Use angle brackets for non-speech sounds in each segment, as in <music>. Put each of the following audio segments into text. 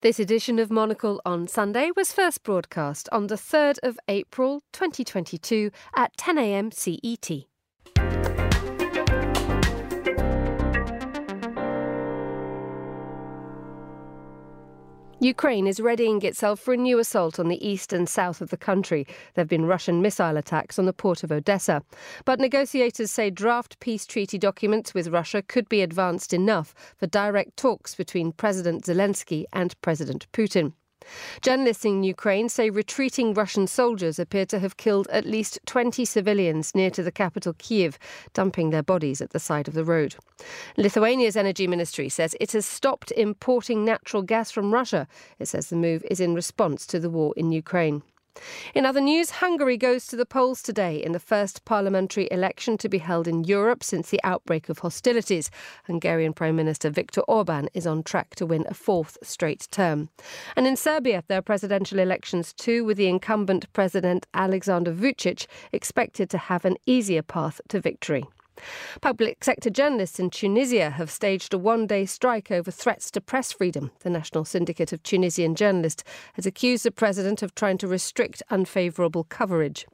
This edition of Monocle on Sunday was first broadcast on the 3rd of April 2022 at 10am CET. Ukraine is readying itself for a new assault on the east and south of the country. There have been Russian missile attacks on the port of Odessa. But negotiators say draft peace treaty documents with Russia could be advanced enough for direct talks between President Zelensky and President Putin. Journalists in Ukraine say retreating Russian soldiers appear to have killed at least 20 civilians near to the capital Kiev, dumping their bodies at the side of the road. Lithuania's energy ministry says it has stopped importing natural gas from Russia. It says the move is in response to the war in Ukraine. In other news, Hungary goes to the polls today in the first parliamentary election to be held in Europe since the outbreak of hostilities. Hungarian Prime Minister Viktor Orban is on track to win a fourth straight term. And in Serbia, there are presidential elections too, with the incumbent President Alexander Vucic expected to have an easier path to victory. Public sector journalists in Tunisia have staged a one day strike over threats to press freedom. The National Syndicate of Tunisian Journalists has accused the president of trying to restrict unfavourable coverage.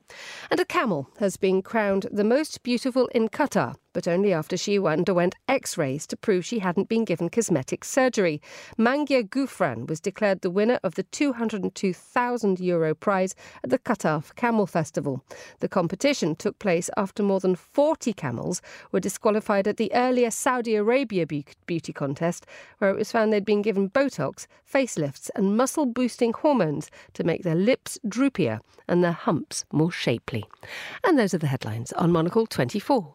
And a camel has been crowned the most beautiful in Qatar but only after she underwent x rays to prove she hadn't been given cosmetic surgery. Mangia Gufran was declared the winner of the 202,000 euro prize at the Qatar Camel Festival. The competition took place after more than 40 camels were disqualified at the earlier Saudi Arabia beauty contest, where it was found they'd been given Botox, facelifts, and muscle boosting hormones to make their lips droopier and their humps more shapely. And those are the headlines on Monocle 24.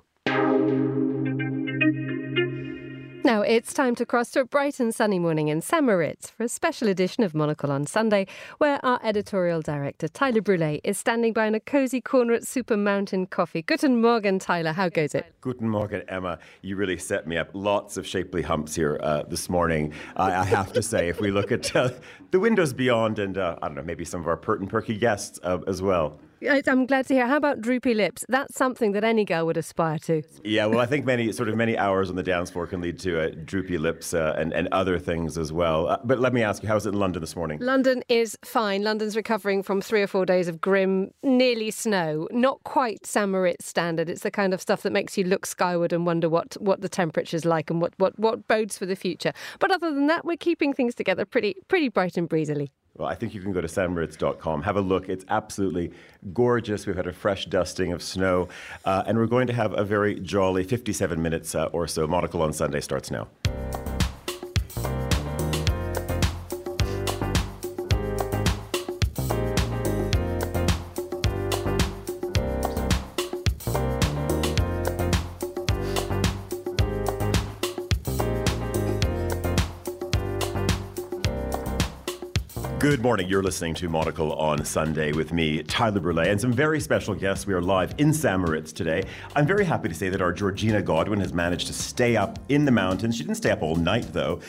Now it's time to cross to a bright and sunny morning in St. Moritz for a special edition of Monocle on Sunday, where our editorial director Tyler Brûlé is standing by in a cosy corner at Super Mountain Coffee. Guten Morgen, Tyler. How goes it? Guten Morgen, Emma. You really set me up. Lots of shapely humps here uh, this morning. I, I, have to say, if we look at uh, the windows beyond, and uh, I don't know, maybe some of our pert and perky guests uh, as well. I'm glad to hear. How about droopy lips? That's something that any girl would aspire to. Yeah, well, I think many sort of many hours on the dance floor can lead to uh, droopy lips uh, and and other things as well. Uh, but let me ask you, how's it in London this morning? London is fine. London's recovering from three or four days of grim, nearly snow. Not quite. Moritz standard. It's the kind of stuff that makes you look skyward and wonder what what the temperature's like and what what what bodes for the future. But other than that, we're keeping things together pretty pretty bright and breezily. Well, I think you can go to stmoritz.com, have a look. It's absolutely gorgeous. We've had a fresh dusting of snow, uh, and we're going to have a very jolly 57 minutes uh, or so. Monocle on Sunday starts now. Good morning. You're listening to Monocle on Sunday with me, Tyler Brûlé, and some very special guests. We are live in St. Moritz today. I'm very happy to say that our Georgina Godwin has managed to stay up in the mountains. She didn't stay up all night, though.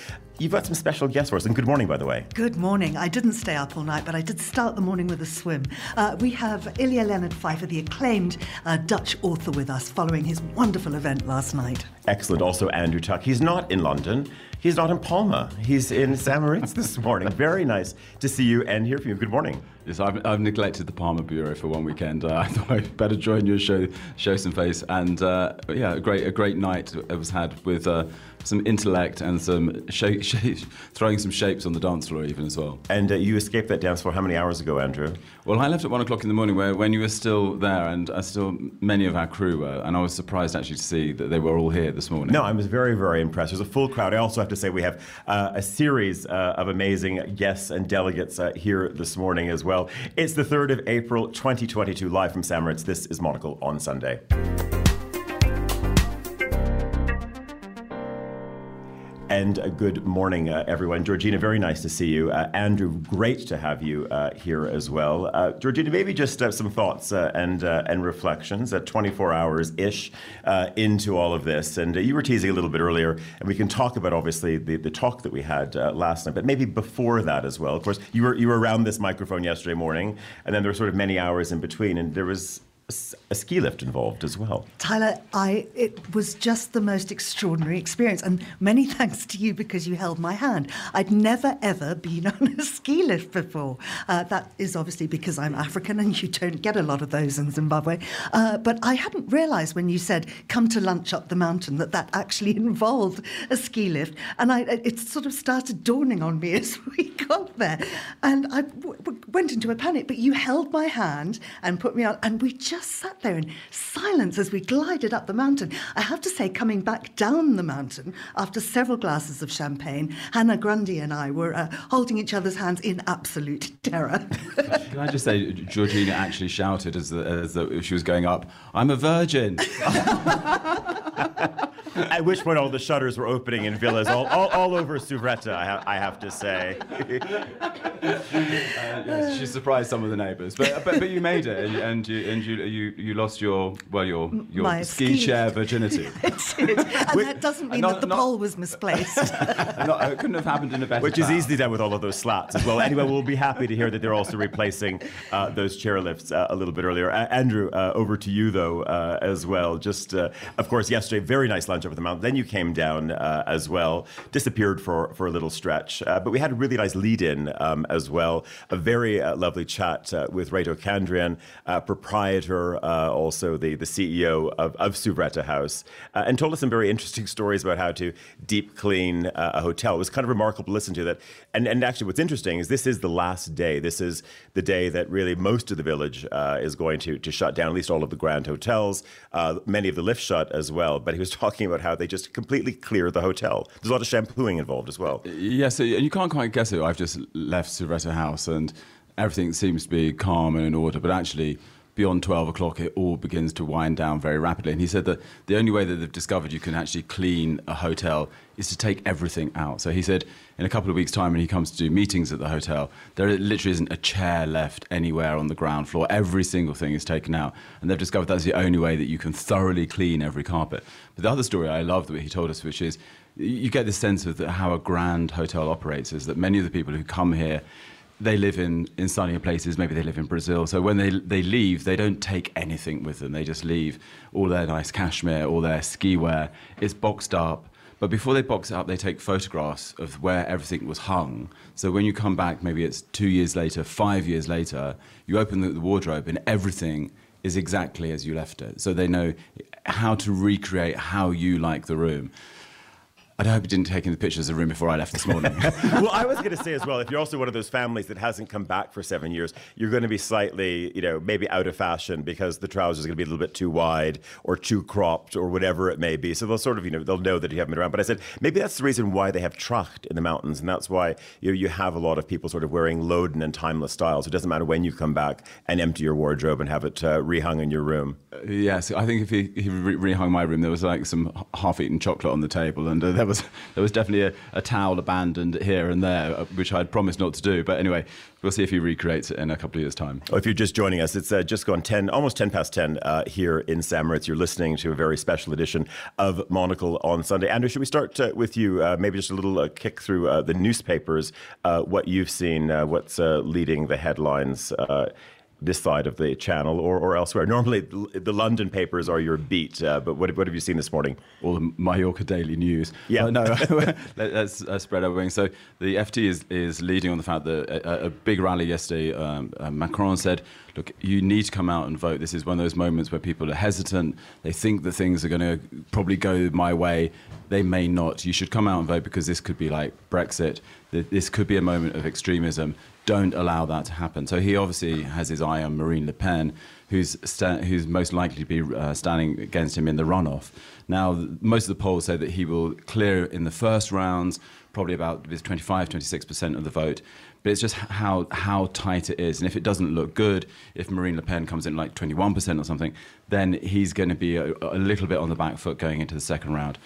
You've got some special guests for us, and good morning, by the way. Good morning. I didn't stay up all night, but I did start the morning with a swim. Uh, we have Ilja Leonard Pfeijffer, the acclaimed uh, Dutch author, with us following his wonderful event last night. Excellent. Also, Andrew Tuck. He's not in London. He's not in Palma. He's in St. Moritz this morning. Very nice to see you and hear from you. Good morning. Yes, I've, I've neglected the Palma Bureau for one weekend. Uh, <laughs> I thought I'd better join you, show show some face, and uh, yeah, a great a great night it was had with. Uh, some intellect and some shape, <laughs> shape, throwing some shapes on the dance floor even as well. And uh, you escaped that dance floor how many hours ago, Andrew? Well, I left at one o'clock in the morning where, when you were still there and uh, still many of our crew were, and I was surprised actually to see that they were all here this morning. No, I was very, very impressed. There's a full crowd. I also have to say we have uh, a series uh, of amazing guests and delegates uh, here this morning as well. It's the 3rd of April, 2022, live from St. Moritz. This is Monocle on Sunday. And good morning, uh, everyone. Georgina, very nice to see you. Uh, Andrew, great to have you uh, here as well. Uh, Georgina, maybe just uh, some thoughts and and reflections. At 24 hours ish into all of this, and you were teasing a little bit earlier, and we can talk about obviously the, the talk that we had last night, but maybe before that as well. Of course, you were you were around this microphone yesterday morning, and then there were sort of many hours in between, and there was a ski lift involved as well. Tyler, I it was just the most extraordinary experience, and many <laughs> thanks to you because you held my hand. I'd never ever been <laughs> on a ski lift before. Uh, that is obviously because I'm African and you don't get a lot of those in Zimbabwe. Uh, but I hadn't realised when you said come to lunch up the mountain that that actually <laughs> involved a ski lift, and I it sort of started dawning on me as we got there, and I w- w- went into a panic. But you held my hand and put me on, and we just just sat there in silence as we glided up the mountain. I have to say, coming back down the mountain after several glasses of champagne, Hannah Grundy and I were uh, holding each other's hands in absolute terror. Can I just say, Georgina actually shouted as, the, as the, she was going up, I'm a virgin. <laughs> At which point, all the shutters were opening in villas all, all, all over Suvretta, I, ha- I, have to say. uh, yes, she surprised some of the neighbours, but, but, but you made it, and, and, you, and you, you, you lost your well your your My ski, ski chair virginity. <laughs> and that doesn't mean not, that the not, pole was misplaced. <laughs> not, it couldn't have happened in a better way. Which town. is easily done with all of those slats as well. Anyway, we'll be happy to hear that they're also replacing uh, those chairlifts uh, a little bit earlier. Andrew, uh, over to you though uh, as well. Just uh, of course, yesterday, very nice lunch the mountain. Then you came down uh, as well, disappeared for for a little stretch, uh, but we had a really nice lead-in um, as well. A very uh, lovely chat with Reto Candrian, proprietor, also the the CEO of, of Suvretta House, and told us some very interesting stories about how to deep clean a hotel. It was kind of remarkable to listen to that. And and actually, what's interesting is this is the last day. This is the day that really most of the village uh, is going to to shut down. At least all of the grand hotels, uh, many of the lifts shut as well. But he was <laughs> talking about how they just completely clear the hotel. There's a lot of shampooing involved as well. Yes, yeah, so you can't quite guess it. I've just left Suvretta House and everything seems to be calm and in order, but actually beyond 12 o'clock, it all begins to wind down very rapidly. And he said that the only way that they've discovered you can actually clean a hotel is to take everything out. So he said in a couple of weeks' time, when he comes to do meetings at the hotel, there literally isn't a chair left anywhere on the ground floor. Every single thing is taken out. And they've discovered that's the only way that you can thoroughly clean every carpet. But the other story I love that he told us, which is you get this sense of how a grand hotel operates, is that many of the people who come here they live in, in sunnier places. Maybe they live in Brazil. So when they, they leave, they don't take anything with them. They just leave all their nice cashmere, all their ski wear. It's boxed up. But before they box it up, they take photographs of where everything was hung. So when you come back, maybe it's two years later, five years later, you open the, the wardrobe and everything is exactly as you left it. So they know how to recreate how you like the room. I hope you didn't take any pictures of the room before I left this morning. <laughs> well, I was going to say as well, if you're also one of those families that hasn't come back for seven years, you're going to be slightly, you know, maybe out of fashion because the trousers are going to be a little bit too wide or too cropped or whatever it may be. So they'll sort of, you know, they'll know that you haven't been around. But I said maybe that's the reason why they have tracht in the mountains, and that's why you know, you have a lot of people sort of wearing Loden and timeless styles. It doesn't matter when you come back and empty your wardrobe and have it uh, rehung in your room. Uh, yes, I think if he, he re- rehung my room, there was like some half-eaten chocolate on the table, and uh, there was there was definitely a, a, towel abandoned here and there, uh, which I'd promised not to do. But anyway, we'll see if he recreates it in a couple of years' time. If you're just joining us, it's uh, just gone 10, almost 10 past 10 uh, here in St. Moritz. You're listening to a very special edition of Monocle on Sunday. Andrew, should we start uh, with you? Uh, maybe just a little uh, kick through the newspapers, what you've seen, what's leading the headlines this side of the channel or, or elsewhere? Normally, the London papers are your beat, uh, but what, what have you seen this morning? All the Mallorca Daily News. Yeah. Uh, no, <laughs> <laughs> let's uh, spread our wings. So the FT is, is leading on the fact that a, a big rally yesterday, um, uh, Macron said, look, you need to come out and vote. This is one of those moments where people are hesitant. They think that things are going to probably go my way. They may not. You should come out and vote because this could be like Brexit. This could be a moment of extremism don't allow that to happen. So he obviously has his eye on Marine Le Pen, who's who's most likely to be uh, standing against him in the runoff. Now, most of the polls say that he will clear in the first rounds, probably about 25, 26 percent of the vote. But it's just how how tight it is, and if it doesn't look good, if Marine Le Pen comes in like 21 percent or something, then he's going to be a, a little bit on the back foot going into the second round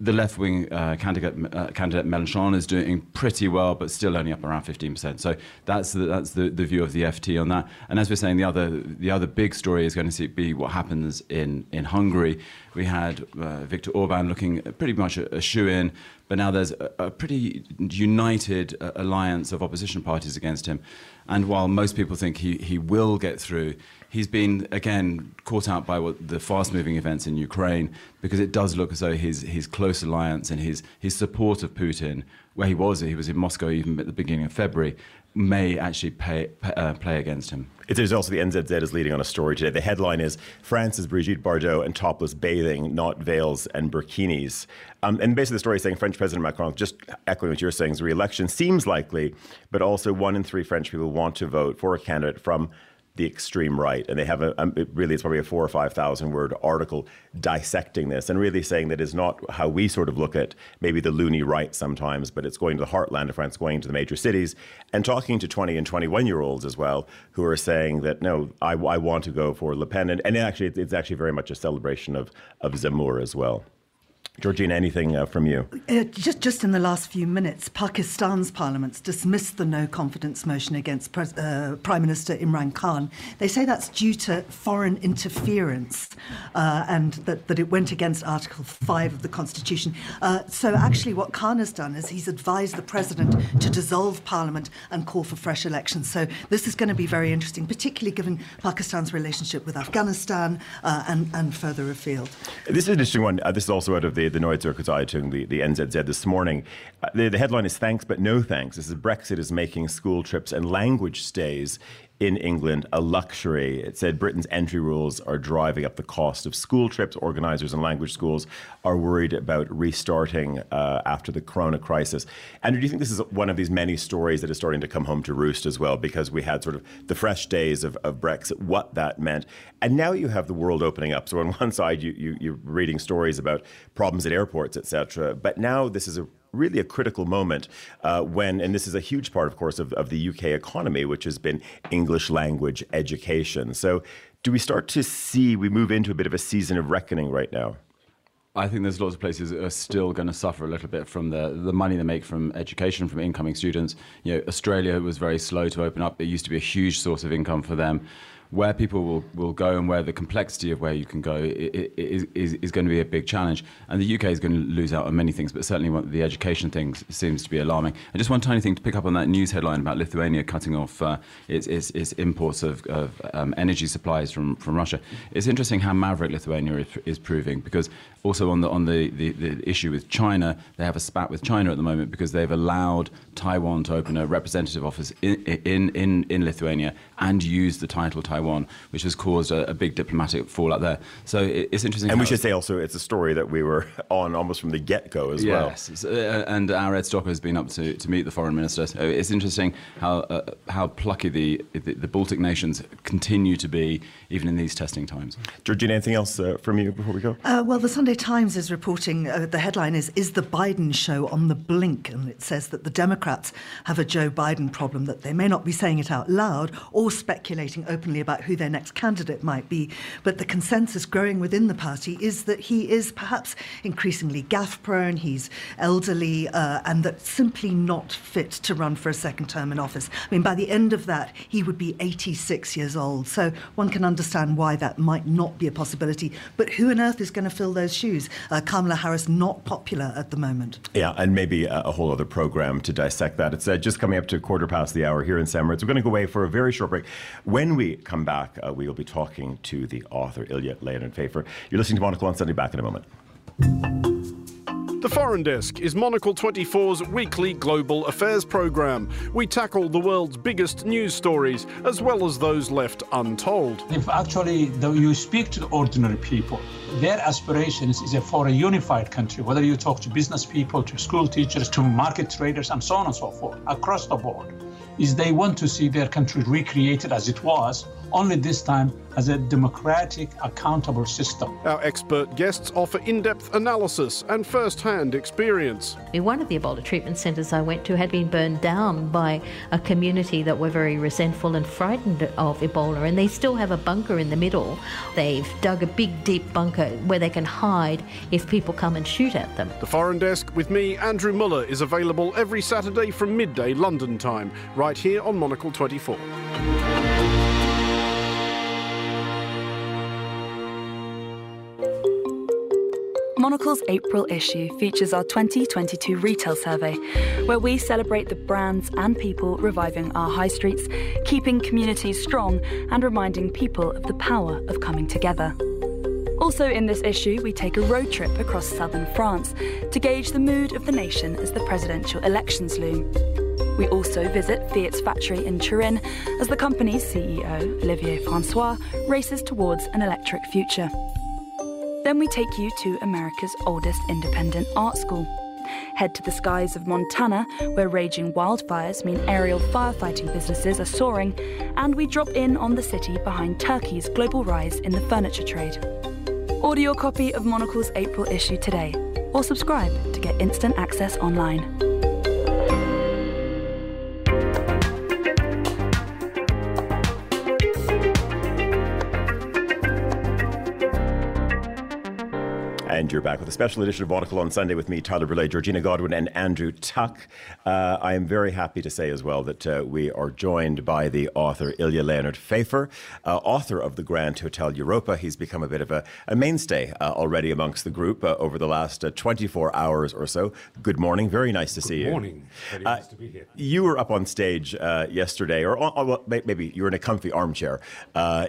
the left wing uh, candidate, uh, candidate Mélenchon is doing pretty well, but still only up around 15%. So that's the, that's the, the view of the FT on that. And as we're saying, the other the other big story is going to be what happens in, in Hungary. We had uh, Viktor Orban looking pretty much a, a shoe in, but now there's a, a pretty united uh, alliance of opposition parties against him. And while most people think he, he will get through, he's been again caught out by what the fast-moving events in Ukraine because it does look as though his his close alliance and his his support of Putin, where he was, he was in Moscow even at the beginning of February, may actually pay, uh, play against him. There's also the NZZ is leading on a story today. The headline is France's Brigitte Bardot and topless bathing, not veils and burkinis. Um, and basically, the story is saying French President Macron, just echoing what you're saying, is re-election seems likely, but also one in three French people want to vote for a candidate from the extreme right. And they have a, um, it really, it's probably a four or 5,000 word article dissecting this and really saying that is not how we sort of look at maybe the loony right sometimes, but it's going to the heartland of France, going to the major cities and talking to 20 and 21 year olds as well who are saying that, no, I, I want to go for Le Pen. And, and actually, it's actually very much a celebration of, of Zemmour as well. Georgina, anything uh, from you? Uh, just, just in the last few minutes, Pakistan's parliament's dismissed the no confidence motion against Pres- uh, Prime Minister Imran Khan. They say that's due to foreign interference uh, and that, that it went against Article 5 of the Constitution. Uh, so, actually, what Khan has done is he's advised the president to dissolve parliament and call for fresh elections. So, this is going to be very interesting, particularly given Pakistan's relationship with Afghanistan uh, and, and further afield. This is an interesting one. this is also out of the the, Zürcher Zeitung, the, the NZZ, this morning. Uh, the, the headline is Thanks but No Thanks. This is Brexit is making school trips and language stays in England a luxury. It said Britain's entry rules are driving up the cost of school trips. Organisers and language schools are worried about restarting uh, after the corona crisis. Andrew, do you think this is one of these many stories that is starting to come home to roost as well? Because we had sort of the fresh days of, of Brexit, what that meant. And now you have the world opening up. So on <laughs> one side, you, you, you're reading stories about problems at airports, etc. But now this is a really a critical moment uh, when, and this is a huge part, of course, of, of the UK economy, which has been English language education. So, do we start to see we move into a bit of a season of reckoning right now? I think there's lots of places that are still going to suffer a little bit from the the money they make from education from incoming students. You know, Australia was very slow to open up. It used to be a huge source of income for them where people will, will go and where the complexity of where you can go is, is, is going to be a big challenge. And the UK is going to lose out on many things, but certainly the education thing seems to be alarming. And just one tiny thing to pick up on that news headline about Lithuania cutting off uh, its, its, its, imports of, of um, energy supplies from, from Russia. It's interesting how maverick Lithuania is, is proving because also on the on the, the, the, issue with China, they have a spat with China at the moment because they've allowed Taiwan to open a representative office in in, in, in Lithuania and use the title Taiwan, which has caused a, a big diplomatic fallout there. So it, it's interesting. And we should say also it's a story that we were <laughs> on almost from the get go as yes. well. Yes, uh, and our Ed Stocker has been up to, to meet the foreign minister. So it's interesting how uh, how plucky the, the, the Baltic nations continue to be even in these testing times. Georgina, anything else uh, from you before we go? Uh, well, the Sunday Times is reporting uh, the headline is Is the Biden show on the blink? And it says that the Democrats have a Joe Biden problem, that they may not be saying it out loud or speculating openly about who their next candidate might be. But the consensus growing within the party is that he is perhaps increasingly gaffe prone, he's elderly, uh, and that simply not fit to run for a second term in office. I mean, by the end of that, he would be 86 years old. So one can understand why that might not be a possibility. But who on earth is going to fill those shoes? Uh, Kamala Harris not popular at the moment. Yeah, and maybe a, whole other program to dissect that. It's uh, just coming up to quarter past the hour here in St. Moritz. We're going to go away for a very short break. When we come back, uh, we will be talking to the author Ilja Leonard Pfeijffer. You're listening to Monocle on Sunday. Back in a moment. The Foreign Desk is Monocle 24's weekly global affairs program. We tackle the world's biggest news stories as well as those left untold. If actually you speak to the ordinary people, their aspirations is for a unified country, whether you talk to business people, to school teachers, to market traders, and so on and so forth, across the board, is they want to see their country recreated as it was only this time as a democratic, accountable system. Our expert guests offer in depth analysis and first hand experience. One of the Ebola treatment centres I went to had been burned down by a community that were very resentful and frightened of Ebola, and they still have a bunker in the middle. They've dug a big, deep bunker where they can hide if people come and shoot at them. The Foreign Desk with me, Andrew Mueller, is available every Saturday from midday London time, right here on Monocle 24. Monocle's April issue features our 2022 retail survey, where we celebrate the brands and people reviving our high streets, keeping communities strong, and reminding people of the power of coming together. Also, in this issue, we take a road trip across southern France to gauge the mood of the nation as the presidential elections loom. We also visit Fiat's factory in Turin as the company's CEO, Olivier Francois, races towards an electric future. Then we take you to America's oldest independent art school. Head to the skies of Montana, where raging wildfires mean aerial firefighting businesses are soaring, and we drop in on the city behind Turkey's global rise in the furniture trade. Order your copy of Monocle's April issue today, or subscribe to get instant access online. And you're back with a special edition of Monocle on Sunday with me, Tyler Brûlé, Georgina Godwin, and Andrew Tuck. Uh, I am very happy to say as well that uh, we are joined by the author Ilja Leonard Pfeijffer, uh, author of the Grand Hotel Europa. He's become a bit of a, a mainstay uh, already amongst the group uh, over the last uh, 24 hours or so. Good morning. Very nice to Good see you. Good morning. Very nice to be here. You were up on stage yesterday, or on, maybe you were in a comfy armchair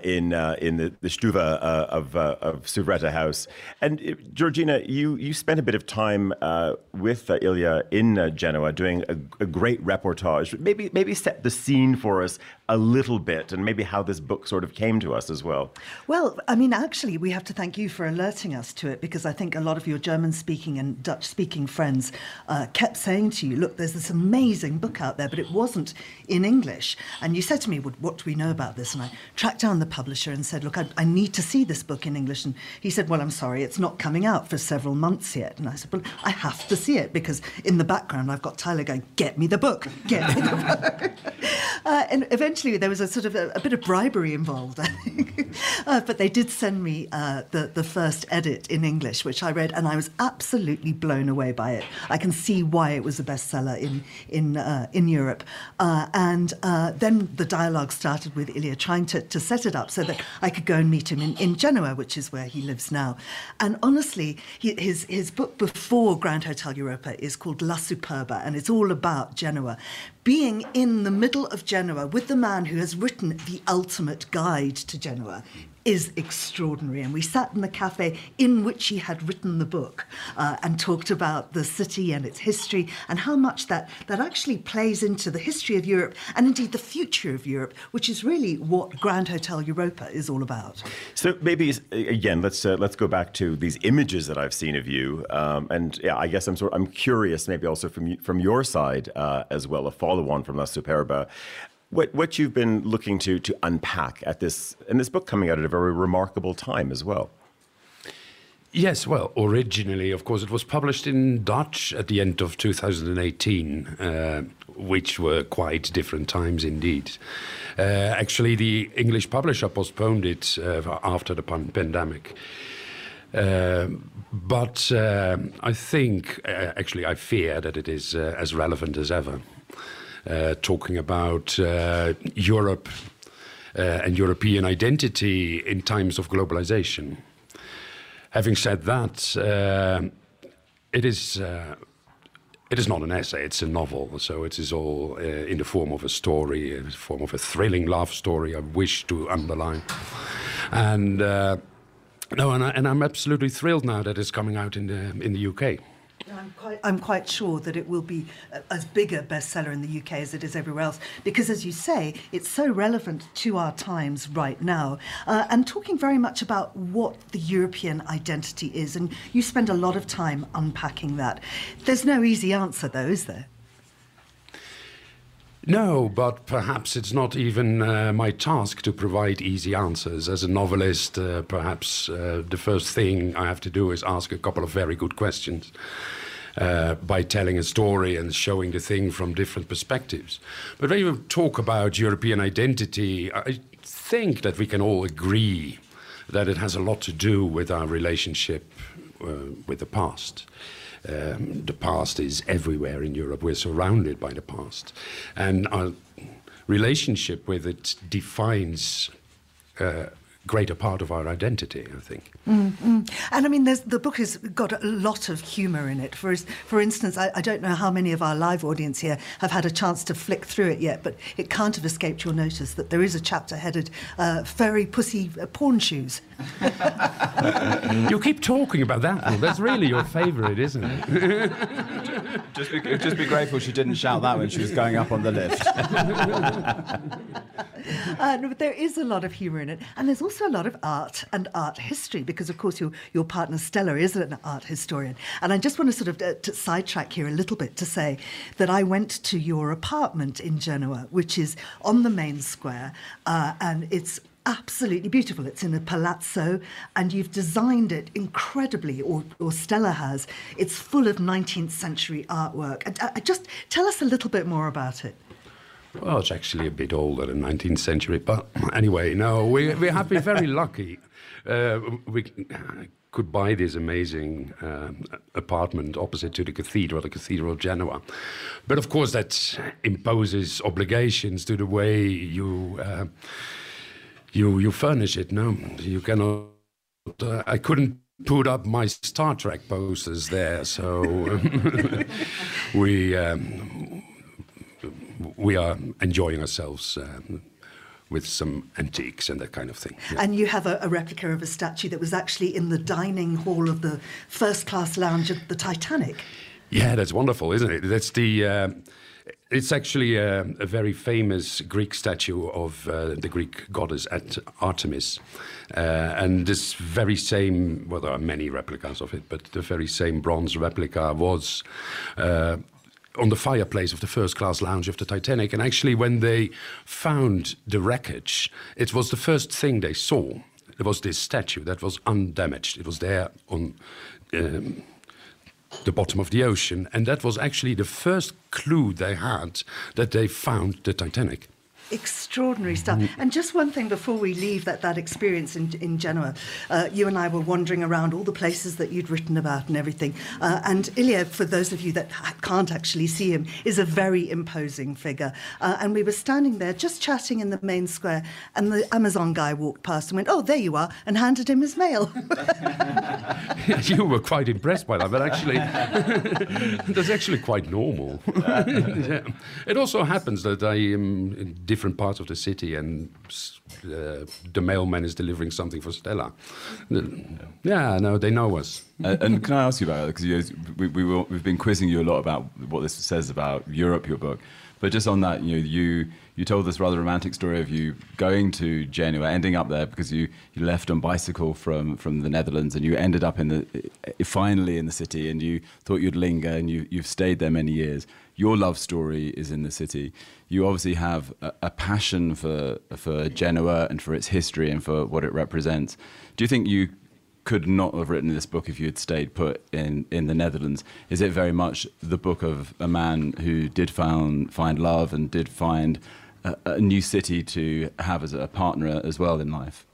in in the, the Stuva of, of Suvretta House. And Georgina, you, you spent a bit of time uh, with uh, Ilja in uh, Genoa doing a, a, great reportage. Maybe, maybe set the scene for us a little bit and maybe how this book sort of came to us as well. Well, I mean, actually, we have to thank you for alerting us to it because I think a lot of your German speaking and Dutch speaking friends uh, kept saying to you, look, there's this amazing book out there, but it wasn't in English. And you said to me, what do we know about this? And I tracked down the publisher and said, look, I, I need to see this book in English. And he said, well, I'm sorry, it's not coming out for several months yet. And I said, well, I have to see it because in the background I've got Tyler going, get me the book, get me the book. <laughs> uh, and eventually there was a sort of a, a bit of bribery involved, <laughs> I think. uh, but they did send me uh, the, the first edit in English, which I read, and I was absolutely blown away by it. I can see why it was a bestseller in, in, uh, in Europe. Uh, and uh, then the dialogue started with Ilja trying to, to set it up so that I could go and meet him in, in Genoa, which is where he lives now. And honestly, his, his book before Grand Hotel Europa is called La Superba, and it's all about Genoa. Being in the middle of Genoa with the man who has written the ultimate guide to Genoa is extraordinary. And we sat in the cafe in which he had written the book uh, and talked about the city and its history and how much that, that actually plays into the history of Europe and indeed the future of Europe, which is really what Grand Hotel Europa is all about. So maybe again, let's uh, let's go back to these images that I've seen of you, um, and yeah, I guess I'm sort of, I'm curious, maybe also from from your side uh, as well, a follow-on from La Superba what what you've been looking to to unpack at this and this book coming out at a very remarkable time as well. Yes, well, originally, of course, it was published in Dutch at the end of 2018, uh, which were quite different times indeed. Uh, actually, the English publisher postponed it uh, after the pandemic. Uh, but uh, I think, uh, actually, I fear that it is as relevant as ever. Uh, talking about uh, Europe uh, and European identity in times of globalization. Having said that, it is it is not an essay, it's a novel. So it is all uh, in the form of a story, in the form of a thrilling love story, I wish to underline. And uh, no, and, I, am absolutely thrilled now that it's coming out in the, in the UK. I'm quite, I'm quite sure that it will be as big a bestseller in the UK as it is everywhere else, because as you say, it's so relevant to our times right now. Uh, and talking very much about what the European identity is, and you spend a lot of time unpacking that. There's no easy answer, though, is there? No, but perhaps it's not even uh, my task to provide easy answers. As a novelist, uh, perhaps uh, the first thing I have to do is ask a couple of very good questions. Uh, by telling a story and showing the thing from different perspectives. But when you talk about European identity, I think that we can all agree that it has a lot to do with our relationship uh, with the past. Um, the past is everywhere in Europe. We're surrounded by the past. And our relationship with it defines uh, greater part of our identity, I think. Mm-hmm. And I mean, the book has got a lot of humour in it. For, for instance, I, I, don't know how many of our live audience here have had a chance to flick through it yet, but it can't have escaped your notice that there is a chapter headed uh, Furry Pussy uh, Porn Shoes. <laughs> you keep talking about that one. That's really your favourite, isn't it? just, be, just be grateful she didn't shout that when she was going up on the lift. <laughs> uh, no, but there is a lot of humour in it, and there's also a lot of art and art history because, of course, your your partner Stella is an art historian. And I just want to sort of uh, to sidetrack here a little bit to say that I went to your apartment in Genoa, which is on the main square, uh, and it's absolutely beautiful. It's in a palazzo, and you've designed it incredibly, or, or Stella has. It's full of 19th century artwork. Uh, just tell us a little bit more about it. Well, it's actually a bit older than 19th century, but anyway, no, we, we have been very <laughs> lucky. Uh, we could buy this amazing uh, apartment opposite to the cathedral, the Cathedral of Genoa. But of course, that imposes obligations to the way you uh, you you furnish it. No, you cannot. Uh, I couldn't put up my Star Trek posters there, so <laughs> we um, we are enjoying ourselves. Um, with some antiques and that kind of thing. Yeah. And you have a, a, replica of a statue that was actually in the dining hall of the first class lounge of the Titanic. Yeah, that's wonderful, isn't it? That's the. Uh, it's actually a, a, very famous Greek statue of uh, the Greek goddess at Artemis. Uh, and this very same, well, there are many replicas of it, but the very same bronze replica was uh, on the fireplace of the first class lounge of the Titanic. And actually, when they found the wreckage, it was the first thing they saw. There was this statue that was undamaged. It was there on. Um, the bottom of the ocean, and that was actually the first clue they had that they found the Titanic extraordinary stuff. Mm. And just one thing before we leave that, that experience in, in Genoa, uh, you and I were wandering around all the places that you'd written about and everything. Uh, and Ilja, for those of you that can't actually see him, is a very imposing figure. Uh, and we were standing there just chatting in the main square, and the Amazon guy walked past and went, Oh, there you are, and handed him his mail. <laughs> you were quite impressed by that, but actually, <laughs> that's actually quite normal. <laughs> yeah. It also happens that I am different parts of the city, and uh, the mailman is delivering something for Stella. Yeah, no, they know us. uh, and can I ask you about it? Because we, we we've been quizzing you a lot about what this says about Europe, your book. But just on that, you know, you you told this rather romantic story of you going to Genoa, ending up there because you, you left on bicycle from, from the Netherlands, and you ended up in the eh, finally in the city, and you thought you'd linger, and you you've stayed there many years. Your love story is in the city you obviously have a, a, passion for for Genoa and for its history and for what it represents. Do you think you could not have written this book if you had stayed put in, in the Netherlands? Is it very much the book of a man who did found, find love and did find a, new city to have as a partner as well in life?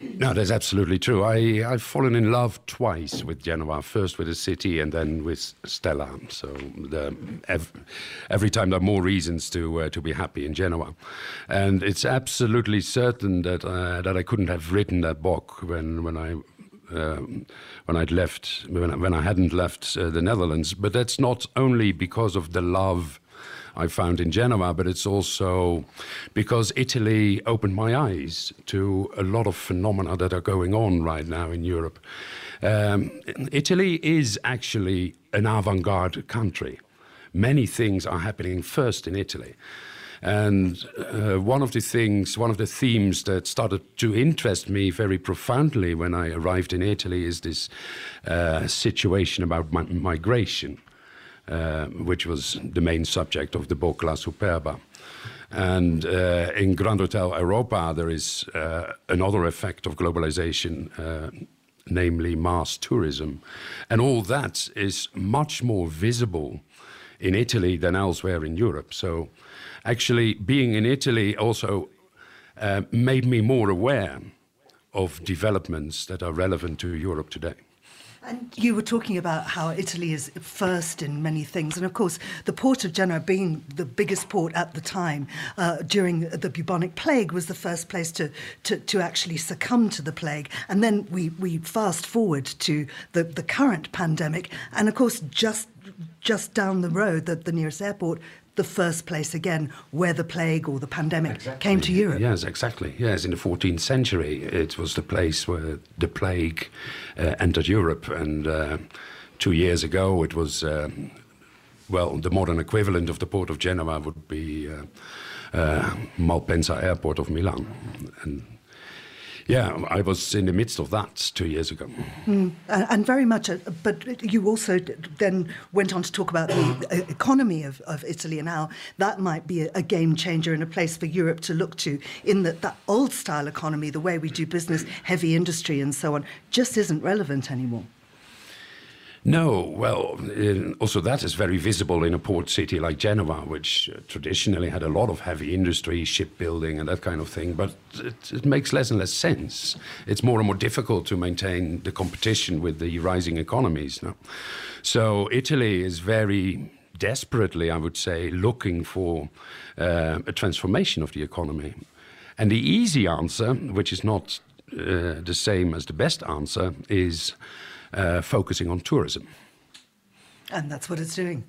No, that's absolutely true. I, I've fallen in love twice with Genoa, first with the city and then with Stella. So the, every, every time there are more reasons to, uh, to be happy in Genoa. And it's absolutely certain that, uh, that I couldn't have written that book when, when I uh, when I'd left, when I, when I hadn't left uh, the Netherlands. But that's not only because of the love I found in Genoa, but it's also because Italy opened my eyes to a lot of phenomena that are going on right now in Europe. Um, Italy is actually an avant garde country. Many things are happening first in Italy. And uh, one of the things, one of the themes that started to interest me very profoundly when I arrived in Italy is this uh, situation about mi- migration. Uh, which was the main subject of the book La Superba. And uh, in Grand Hotel Europa, there is uh, another effect of globalization, uh, namely mass tourism. And all that is much more visible in Italy than elsewhere in Europe. So, actually, being in Italy also uh, made me more aware of developments that are relevant to Europe today. And you were talking about how Italy is first in many things. And of course, the port of Genoa, being the biggest port at the time uh, during the bubonic plague, was the first place to, to, to, actually succumb to the plague. And then we, we fast forward to the, the current pandemic. And of course, just just down the road, the, the nearest airport, the first place again where the plague or the pandemic exactly. came to Europe. Yes, exactly. Yes, in the 14th century, it was the place where the plague uh, entered Europe. And uh, two years ago, it was, um, well, the modern equivalent of the port of Genoa would be uh, uh Malpensa Airport of Milan. And yeah, I was in the midst of that two years ago. Mm, and very much, but you also then went on to talk about the economy of, of Italy and how that might be a, game changer and a place for Europe to look to, in that that old style economy, the way we do business, heavy industry and so on, just isn't relevant anymore. No, well, also that is very visible in a port city like Genoa, which uh, traditionally had a lot of heavy industry, shipbuilding, and that kind of thing. But it, it, makes less and less sense. It's more and more difficult to maintain the competition with the rising economies now. So Italy is very desperately, I would say, looking for uh, a transformation of the economy. And the easy answer, which is not uh, the same as the best answer, is uh, focusing on tourism. And that's what it's doing.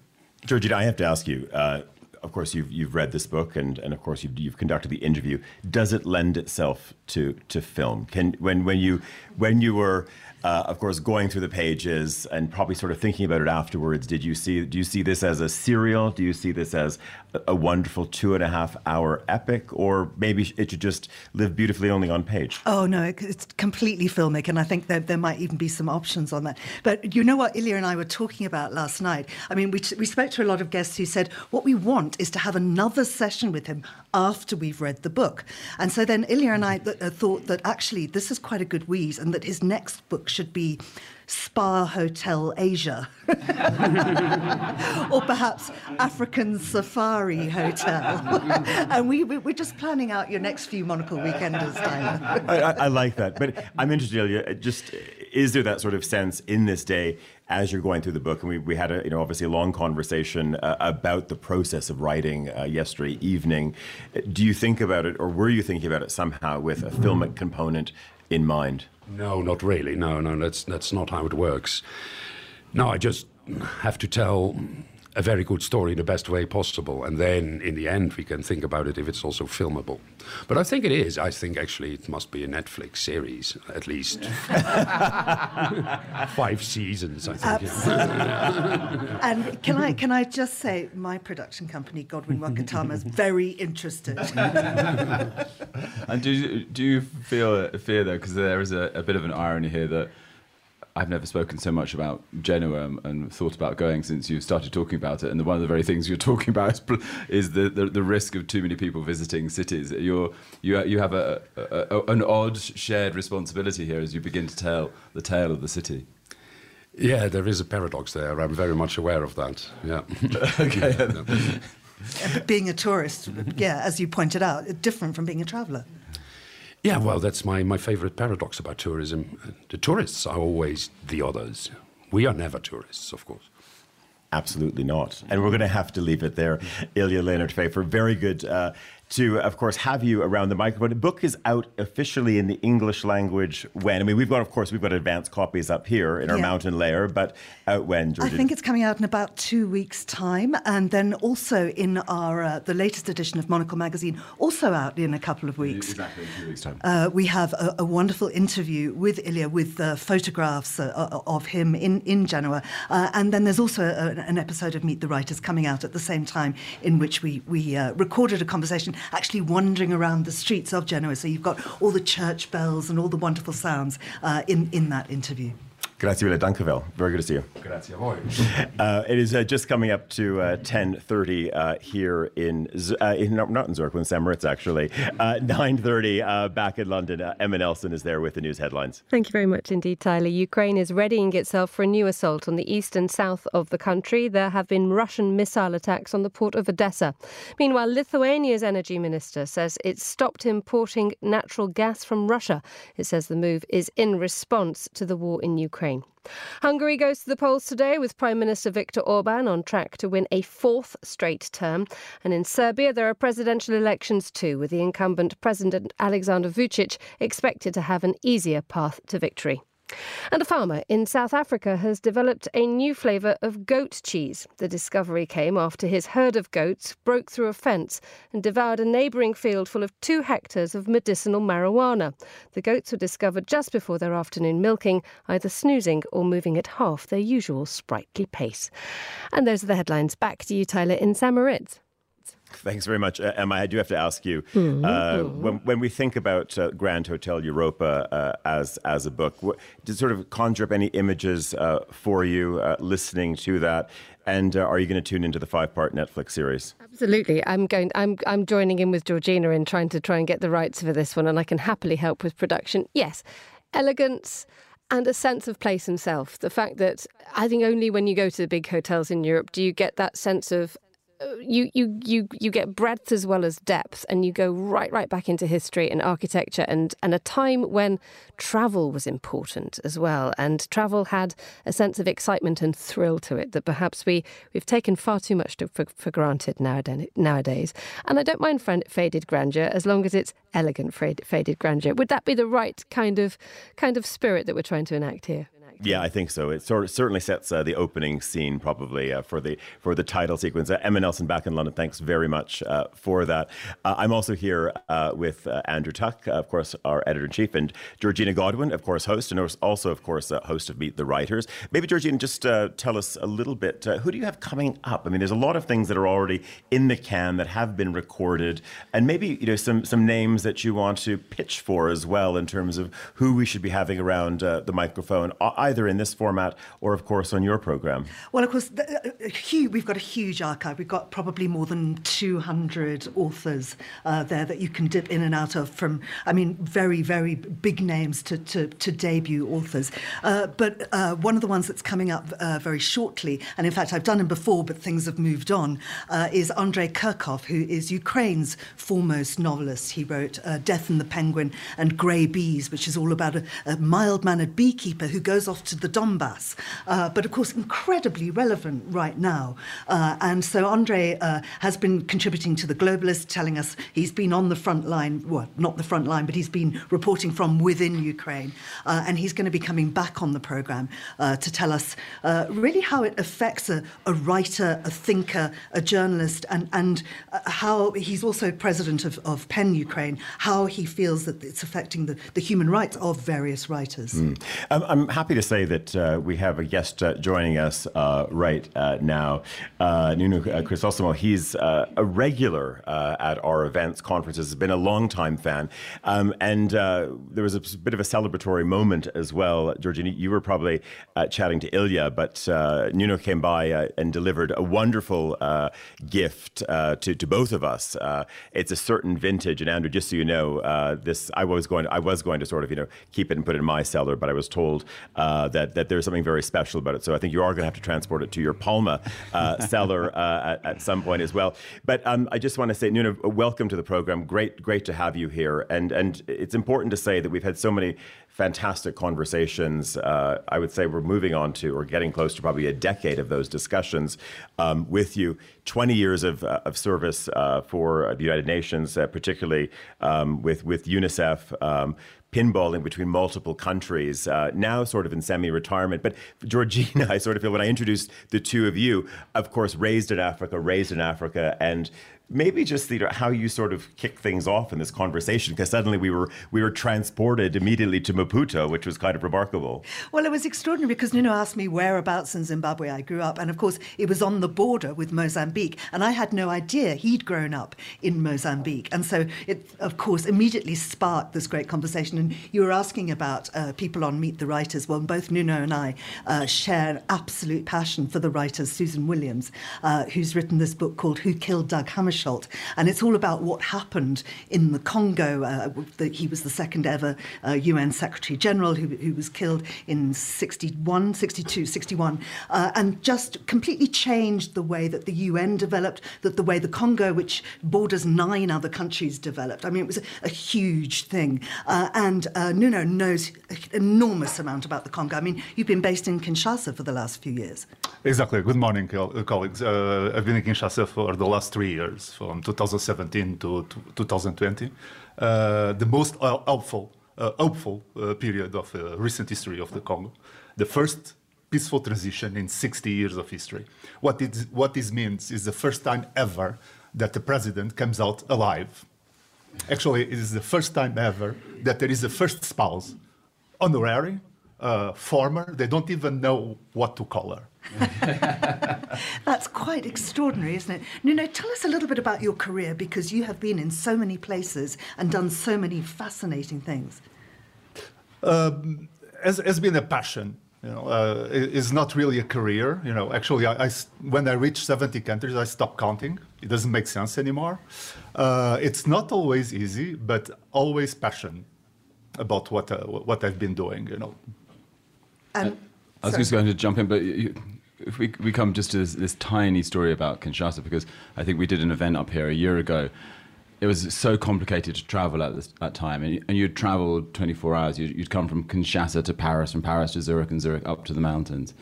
Georgina, I have to ask you. Uh, of course, you've you've read this book, and, and of course you've, you've conducted the interview. Does it lend itself to to film? Can when when you when you were uh, of course, going through the pages and probably sort of thinking about it afterwards, did you see? Do you see this as a serial? Do you see this as a, wonderful two and a half hour epic, or maybe it should just live beautifully only on page? Oh no, it's completely filmic, and I think that there might even be some options on that. But you know what Ilja and I were talking about last night. I mean, we we spoke to a lot of guests who said what we want is to have another session with him after we've read the book, and so then Ilja and I th- uh, thought that actually this is quite a good wheeze, and that his next book should be Spa Hotel Asia. <laughs> or perhaps African Safari Hotel. <laughs> and we, we, are just planning out your next few Monocle weekenders, Tyler. I, I, I, like that. But I'm interested, Ilja, just is there that sort of sense in this day as you're going through the book, and we, we had a you know obviously a long conversation uh, about the process of writing uh, yesterday evening. Do you think about it, or were you thinking about it somehow with a filmic component in mind? No, not really. No, no, that's that's not how it works. No, I just have to tell a very good story in the best way possible. And then in the end, we can think about it if it's also filmable. But I think it is. I think actually it must be a Netflix series, at least. <laughs> Five seasons, I think. and can I, can I just say, my production company, Godwin Wakatama, is very interested. <laughs> and do, do you feel a fear, though, because there is a, a bit of an irony here that I've never spoken so much about Genoa and thought about going since you started talking about it. And the, one of the very things you're <laughs> talking about is, is the, the, the, risk of too many people visiting cities. You're, you, you have a, a, a, an odd shared responsibility here as you begin to tell the tale of the city. Yeah, there is a paradox there. I'm very much aware of that. Yeah. <laughs> okay. <laughs> being a tourist, yeah, as you pointed out, different from being a traveller. Yeah, well, that's my, my favorite paradox about tourism. The tourists are always the others. We are never tourists, of course. Absolutely not. And we're going to have to leave it there. Ilja Leonard for very good uh, to, of course, have you around the microphone. The book is out officially in the English language when? I mean, we've got, of course, we've got advanced copies up here in our yeah. mountain layer, but out when, Georgia? I think it's coming out in about two weeks' time. And then also in our, uh, the latest edition of Monocle magazine, also out in a couple of weeks. Exactly, in two weeks' time. Uh, we have a, a, wonderful interview with Ilja with uh, photographs uh, of him in, in Genoa. Uh, and then there's also a, an episode of Meet the Writers coming out at the same time in which we, we uh, recorded a conversation actually wandering around the streets of Genoa. So you've got all the church bells and all the wonderful sounds uh, in, in that interview. Grazie mille, danke Very good to see you. Grazie a voi. <laughs> Uh, it is uh, just coming up to uh, 10.30 uh, here in, uh, in, not in Zurich, in St. Moritz actually. Uh, 9.30 uh, back in London. Emma Nelson is there with the news headlines. Thank you very much indeed, Tyler. Ukraine is readying itself for a new assault on the east and south of the country. There have been Russian missile attacks on the port of Odessa. Meanwhile, Lithuania's energy minister says it stopped importing natural gas from Russia. It says the move is in response to the war in Ukraine. Ukraine. Hungary goes to the polls today with Prime Minister Viktor Orban on track to win a fourth straight term. And in Serbia, there are presidential elections too, with the incumbent President Alexander Vucic expected to have an easier path to victory. And a farmer in South Africa has developed a new flavour of goat cheese. The discovery came after his herd of goats broke through a fence and devoured a neighbouring field full of two hectares of medicinal marijuana. The goats were discovered just before their afternoon milking, either snoozing or moving at half their usual sprightly pace. And those are the headlines. Back to you, Tyler, in St. Thanks very much, uh, Emma. I do have to ask you mm-hmm. uh, when, when, we think about uh, Grand Hotel Europa uh, as as a book, what, does sort of conjure up any images uh, for you uh, listening to that? And are you going to tune into the five part Netflix series? Absolutely. I'm going. I'm I'm joining in with Georgina in trying to try and get the rights for this one, and I can happily help with production. Yes, elegance and a sense of place and self. The fact that I think only when you go to the big hotels in Europe do you get that sense of you you you you get breadth as well as depth, and you go right right back into history and architecture, and and a time when travel was important as well, and travel had a sense of excitement and thrill to it that perhaps we we've taken far too much to, for, for granted nowadays. And I don't mind faded grandeur as long as it's elegant faded grandeur. Would that be the right kind of kind of spirit that we're trying to enact here? Yeah, I think so. It sort of certainly sets uh, the opening scene probably uh, for the for the title sequence. Uh, Emma Nelson back in London. Thanks very much uh, for that. Uh, I'm also here uh, with Andrew Tuck, of course, our editor in chief, and Georgina Godwin, of course, host, and also, of course, host of Meet the Writers. Maybe Georgina, just tell us a little bit. who do you have coming up? I mean, there's a lot of things that are already in the can that have been recorded, and maybe you know some some names that you want to pitch for as well in terms of who we should be having around the microphone. I, either in this format or, of course, on your program? Well, of course, uh, we've got a huge archive. We've got probably more than 200 authors uh, there that you can dip in and out of from, I mean, very, very big names to, to, to debut authors. Uh, but uh, one of the ones that's coming up uh, very shortly, and in fact, I've done him before, but things have moved on, uh, is Andrei Kurkov, who is Ukraine's foremost novelist. He wrote Death and the Penguin and Grey Bees, which is all about a, a mild mannered beekeeper who goes off to the Donbass, uh, but of course incredibly relevant right now. Uh, and so Andre uh, has been contributing to the Globalist, telling us he's been on the front line, well, not the front line, but he's been reporting from within Ukraine. Uh, and he's going to be coming back on the programme uh, to tell us uh, really how it affects a, a, writer, a thinker, a journalist, and, and how he's also president of, of PEN Ukraine, how he feels that it's affecting the, the human rights of various writers. Mm. I'm happy to say that uh, we have a guest uh, joining us uh, right uh, now, uh, Nuno Crisostomo. He's uh, a regular at our events, conferences, has been a long-time fan. Um, and there was a bit of a celebratory moment as well. Georgina, you were probably chatting to Ilja, but Nuno came by and delivered a wonderful gift to, to both of us. it's a certain vintage, and Andrew, just so you know, this I was going to, I was going to sort of you know keep it and put it in my cellar, but I was told that that there's something very special about it. So I think you are going to have to transport it to your Palma uh, <laughs> cellar uh, at, at, some point as well. But um, I just want to say, Nuno, welcome to the program. Great, great to have you here. And and it's important to say that we've had so many fantastic conversations. Uh, I would say we're moving on to or getting close to probably a decade of those discussions um, with you. 20 years of, uh, of service uh, for the United Nations, uh, particularly um, with, with UNICEF. Pinballing between multiple countries, uh, now sort of in semi retirement. But Georgina, <laughs> I sort of feel when I introduced the two of you, of course, raised in Africa, raised in Africa, and maybe just how you sort of kick things off in this conversation because suddenly we were we were transported immediately to Maputo, which was kind of remarkable. Well, it was extraordinary because Nuno asked me whereabouts in Zimbabwe I grew up, and of course it was on the border with Mozambique, and I had no idea he'd grown up in Mozambique, and so it of course immediately sparked this great conversation. And you were asking about uh, people on Meet the Writers. Well, both Nuno and I uh, share an absolute passion for the writers Susan Williams, uh, who's written this book called Who Killed Dag Hammarskjöld Maréchal, and it's all about what happened in the Congo. Uh, the, he was the second ever uh, UN Secretary General who, who, was killed in 61, 62, 61, uh, and just completely changed the way that the UN developed, that the way the Congo, which borders nine other countries, developed. I mean, it was a, a huge thing. Uh, and uh, Nuno knows an enormous amount about the Congo. I mean, you've been based in Kinshasa for the last few years. Exactly. Good morning, colleagues. Uh, I've been in Kinshasa for the last three years, from 2017 to, to 2020. Uh, the most helpful, uh, hopeful uh, period of recent history of the Congo. The first peaceful transition in 60 years of history. What, it, what this means is the first time ever that the president comes out alive. Actually, it is the first time ever that there is a first spouse, honorary, uh, former, they don't even know what to call her. <laughs> That's quite extraordinary, isn't it? Nuno, tell us a little bit about your career because you have been in so many places and done so many fascinating things. Um, has, has been a passion. You know, uh, it's not really a career. You know, actually, I, I, when I reach 70 countries, I stop counting. It doesn't make sense anymore. Uh, it's not always easy, but always passion about what uh, what I've been doing. You know. And, I was just going to jump in, but you, if we, we come just to this, this, tiny story about Kinshasa, because I think we did an event up here a year ago. It was so complicated to travel at this, that time, and, and you'd travel 24 hours. You'd, you'd, come from Kinshasa to Paris, from Paris to Zurich, and Zurich up to the mountains.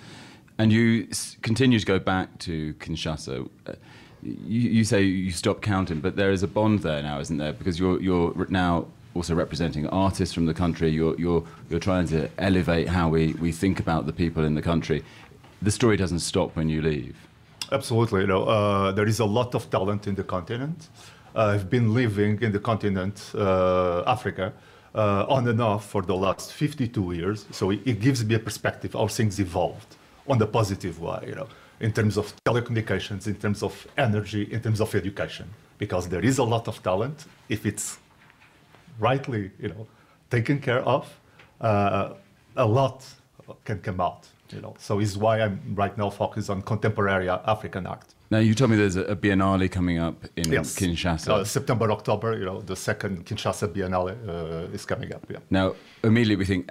And you s- continue to go back to Kinshasa. You, you, say you stop counting, but there is a bond there now, isn't there? Because you're, you're now also representing artists from the country. You're, you're, you're trying to elevate how we, we think about the people in the country. The story doesn't stop when you leave. Absolutely. You know, uh, there is a lot of talent in the continent. Uh, I've been living in the continent, uh, Africa, uh, on and off for the last 52 years. So it, it, gives me a perspective how things evolved on the positive way, you know, in terms of telecommunications, in terms of energy, in terms of education. Because there is a lot of talent if it's rightly, you know, taken care of, uh, a lot can come out. You know, so is why I'm right now focused on contemporary African art. Now you told me there's a Biennale coming up in yes. Kinshasa. Uh, September, October. You know, the second Kinshasa Biennale uh, is coming up. Yeah. Now, immediately we think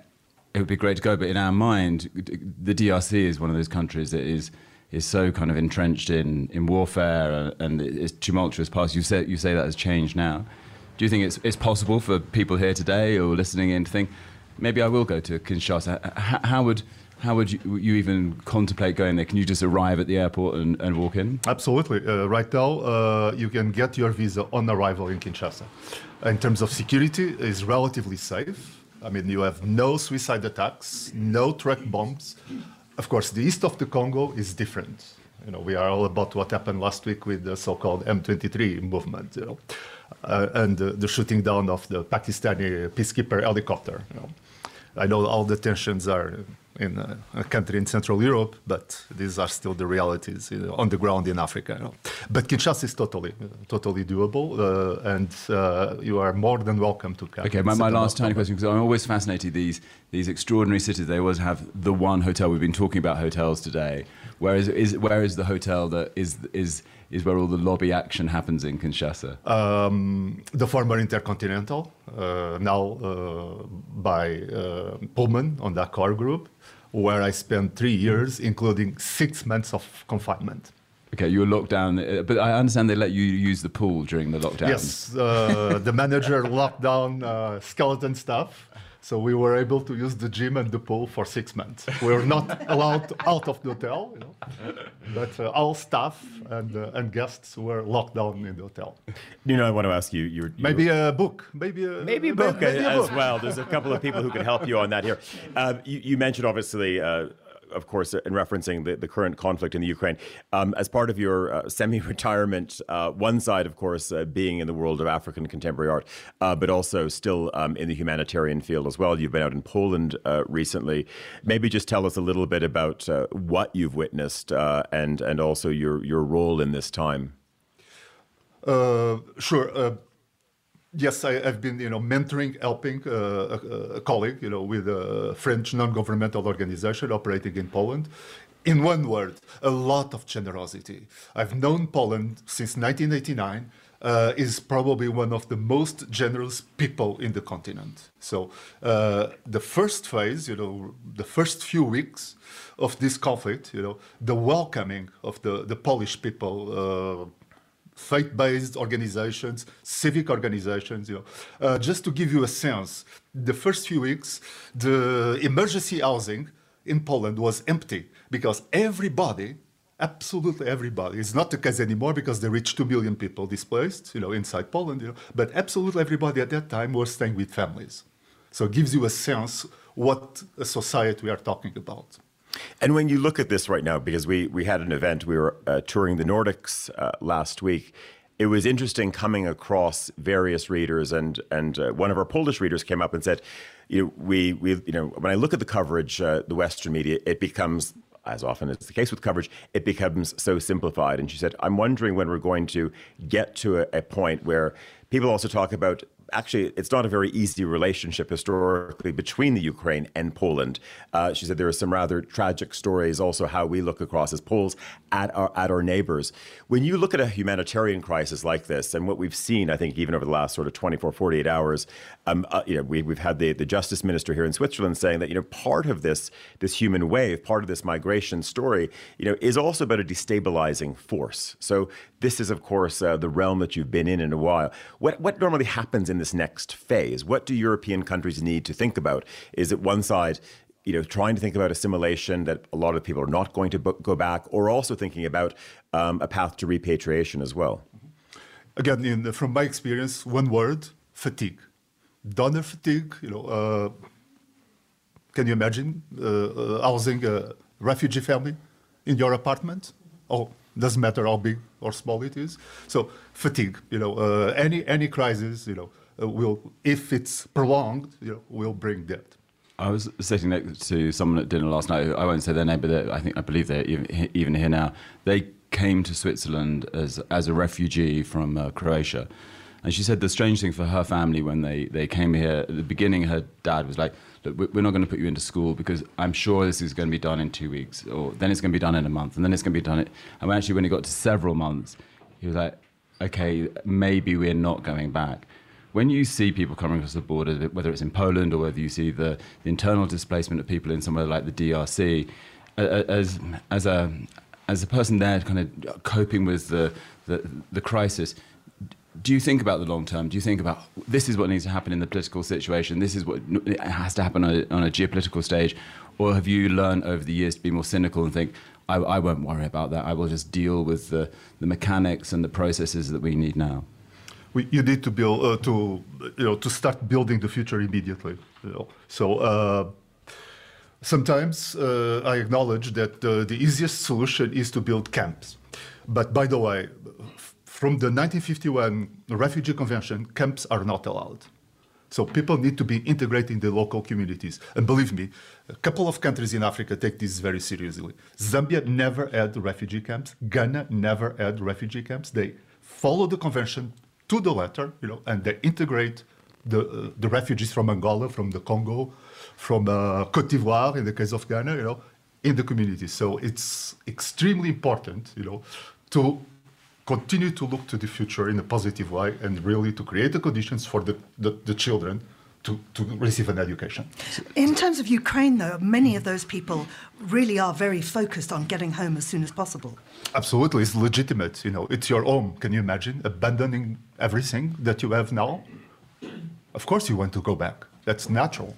it would be great to go, but in our mind, the DRC is one of those countries that is is so kind of entrenched in, in warfare and, and it's tumultuous past. You say you say that has changed now. Do you think it's, it's possible for people here today or listening in to think, maybe I will go to Kinshasa? H- how would how would you, you, even contemplate going there? Can you just arrive at the airport and, and walk in? Absolutely. Uh, right now, uh, you can get your visa on arrival in Kinshasa. In terms of security, it's relatively safe. I mean, you have no suicide attacks, no truck bombs. Of course, the east of the Congo is different. You know, we are all about what happened last week with the so-called M23 movement. You know uh, and uh, the shooting down of the Pakistani peacekeeper helicopter. You know. I know all the tensions are in a, a, country in Central Europe, but these are still the realities you know, on the ground in Africa. You know. But Kinshasa is totally, totally doable, uh, and uh, you are more than welcome to come. Okay, my, my last tiny question, because I'm always fascinated these these extraordinary cities. They always have the one hotel. We've been talking about hotels today. Where is, is where is the hotel that is is is where all the lobby action happens in Kinshasa? Um, the former Intercontinental, uh, now uh, by uh, Pullman on that car group, where I spent three years, including six months of confinement. Okay, you were locked down, uh, but I understand they let you use the pool during the lockdown. Yes, uh, the manager <laughs> locked down uh, skeleton stuff so we were able to use the gym and the pool for six months. We were not <laughs> allowed out of the hotel, you know, but uh, all staff and, uh, and guests were locked down in the hotel. You know, I want to ask you, you're, you're maybe a book, maybe a maybe a book maybe a as book. well. There's a couple of people who can help you on that here. Uh, you, you, mentioned obviously uh, of course, in referencing the, the current conflict in the Ukraine. Um, as part of your uh, semi retirement, uh, one side, of course, uh, being in the world of African contemporary art, uh, but also still um, in the humanitarian field as well. You've been out in Poland uh, recently. Maybe just tell us a little bit about uh, what you've witnessed and, and also your, your role in this time. sure yes, I, have been, you know, mentoring, helping uh, a, a, colleague, you know, with a French non-governmental organization operating in Poland. In one word, a lot of generosity. I've known Poland since 1989 uh, is probably one of the most generous people in the continent. So uh, the first phase, you know, the first few weeks of this conflict, you know, the welcoming of the, the Polish people, uh, faith-based organizations, civic organizations. You know, uh, just to give you a sense, the first few weeks, the emergency housing in Poland was empty because everybody, absolutely everybody, it's not the case anymore because they reached two million people displaced, you know, inside Poland. You know, but absolutely everybody at that time was staying with families. So it gives you a sense what a society we are talking about. And when you look at this right now, because we, we had an event, we were uh, touring the Nordics uh, last week. It was interesting coming across various readers, and and uh, one of our Polish readers came up and said, "You know, we we you know when I look at the coverage, uh, the Western media, it becomes." As often as the case with coverage, it becomes so simplified. And she said, I'm wondering when we're going to get to a, a point where people also talk about actually, it's not a very easy relationship historically between the Ukraine and Poland. Uh, she said there are some rather tragic stories, also how we look across as Poles at our at our neighbors. When you look at a humanitarian crisis like this, and what we've seen, I think even over the last sort of 24, 48 hours, um, uh, you know, we, we've had the, the justice minister here in Switzerland saying that you know part of this this human wave, part of this migration story, you know, is also about a destabilizing force. So this is, of course, uh, the realm that you've been in in a while. What what normally happens in this next phase? What do European countries need to think about? Is it one side? You know, trying to think about assimilation that a lot of people are not going to go back, or also thinking about um, a path to repatriation as well. Again, in, from my experience, one word: fatigue. Donor fatigue. You know, uh, can you imagine uh, uh housing a refugee family in your apartment? Oh, doesn't matter how big or small it is. So fatigue, you know, uh, any any crisis, you know, will if it's prolonged, you know, will bring death. I was sitting next to someone at dinner last night. I won't say their name, but I think I believe they're even here now. They came to Switzerland as as a refugee from uh, Croatia, and she said the strange thing for her family when they they came here at the beginning, her dad was like look, we're not going to put you into school because I'm sure this is going to be done in two weeks, or then it's going to be done in a month, and then it's going to be done. And actually, when he got to several months, he was like, okay, maybe we're not going back. When you see people coming across the border, whether it's in Poland or whether you see the, the internal displacement of people in somewhere like the DRC, as, as, a, as a person there kind of coping with the, the, the crisis, do you think about the long term? Do you think about this is what needs to happen in the political situation? This is what has to happen on a, on a geopolitical stage? Or have you learned over the years to be more cynical and think, I, I won't worry about that. I will just deal with the, the mechanics and the processes that we need now? We, you need to build uh, to you know to start building the future immediately. You know? So uh, sometimes uh, I acknowledge that uh, the easiest solution is to build camps. But by the way, from the 1951 Refugee Convention, camps are not allowed. So people need to be integrated in the local communities. And believe me, a couple of countries in Africa take this very seriously. Zambia never had refugee camps. Ghana never had refugee camps. They follow the convention to the letter, you know, and they integrate the, uh, the refugees from Angola, from the Congo, from uh, Cote d'Ivoire, in the case of Ghana, you know, in the community. So it's extremely important, you know, to continue to look to the future in a positive way and really to create the conditions for the, the, the children to, to receive an education. In terms of Ukraine, though, many of those people really are very focused on getting home as soon as possible. Absolutely, it's legitimate. You know, it's your home. Can you imagine abandoning everything that you have now? Of course, you want to go back. That's natural.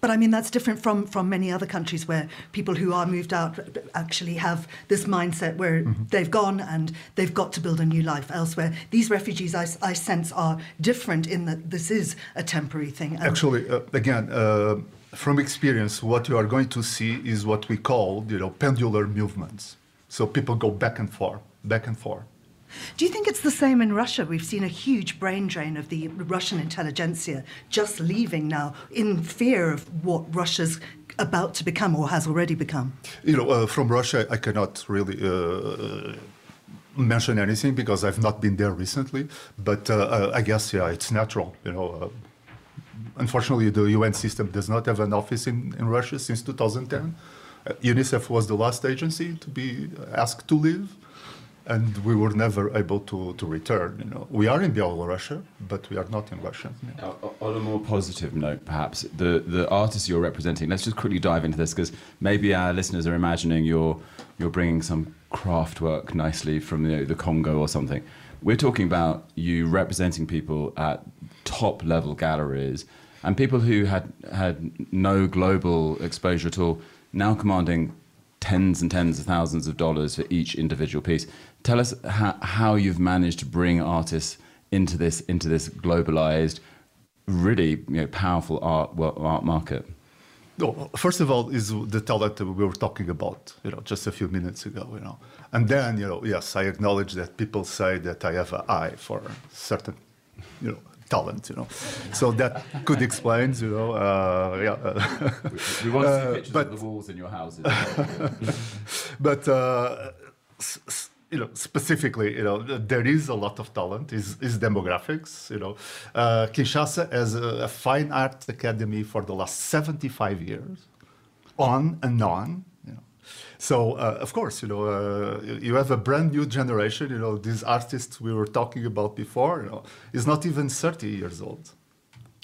But I mean, that's different from, from many other countries where people who are moved out actually have this mindset where mm-hmm. they've gone and they've got to build a new life elsewhere. These refugees, I, I sense, are different in that this is a temporary thing. And actually, uh, again, uh, from experience, what you are going to see is what we call, you know, pendular movements. So people go back and forth, back and forth. Do you think it's the same in Russia? We've seen a huge brain drain of the Russian intelligentsia just leaving now in fear of what Russia's about to become or has already become. You know, uh, from Russia, I cannot really. Uh, mention anything because I've not been there recently, but uh, uh I guess yeah, it's natural. You know, uh, unfortunately, the UN system does not have an office in, in Russia since 2010. UNICEF was the last agency to be asked to leave and we were never able to, to return. You know, we are in Belarus, but we are not in Russia. Uh, on a more positive note, perhaps the the artists you're representing. Let's just quickly dive into this because maybe our listeners are imagining you're you're bringing some craft work nicely from the, the Congo or something. We're talking about you representing people at top level galleries and people who had had no global exposure at all now commanding tens and tens of thousands of dollars for each individual piece. Tell us how, how you've managed to bring artists into this into this globalized, really you know, powerful art well, art market. No, first of all, is the talent that we were talking about, you know, just a few minutes ago, you know, and then, you know, yes, I acknowledge that people say that I have an eye for certain, you know, talent, you know. So that could explain, you know, uh, yeah. we, we, want to see uh, but, of the walls in your houses. <laughs> but uh, you know, specifically, you know, there is a lot of talent. Is is demographics. You know, uh, Kinshasa has a, a, fine art academy for the last seventy five years, on and on. You know, so uh, of course, you know, uh, you have a brand new generation. You know, these artists we were talking about before. You know, is not even thirty years old.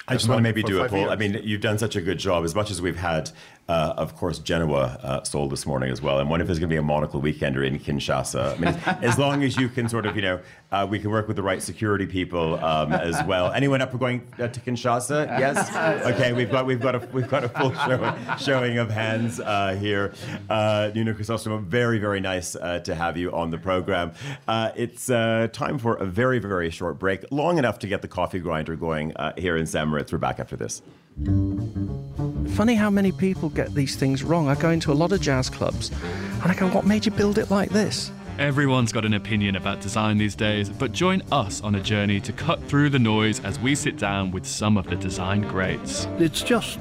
I just want to maybe do a poll. I mean, you've done such a good job. As much as we've had uh, of course, Genoa uh, sold this morning as well. And what if there's going to be a monocle weekender in Kinshasa? I mean, as long as you can sort of, you know, uh, we can work with the right security people um, as well. Anyone up for going uh, to Kinshasa? Yes. <laughs> Okay, we've got we've got a we've got a full show, showing of hands uh, here. Uh, Nuno Crisostomo, very very nice to have you on the program. it's time for a very very short break, long enough to get the coffee grinder going here in. Moritz. We're back after this. Funny how many people get these things wrong. I go into a lot of jazz clubs and I go, What made you build it like this? Everyone's got an opinion about design these days, but join us on a journey to cut through the noise as we sit down with some of the design greats. It's just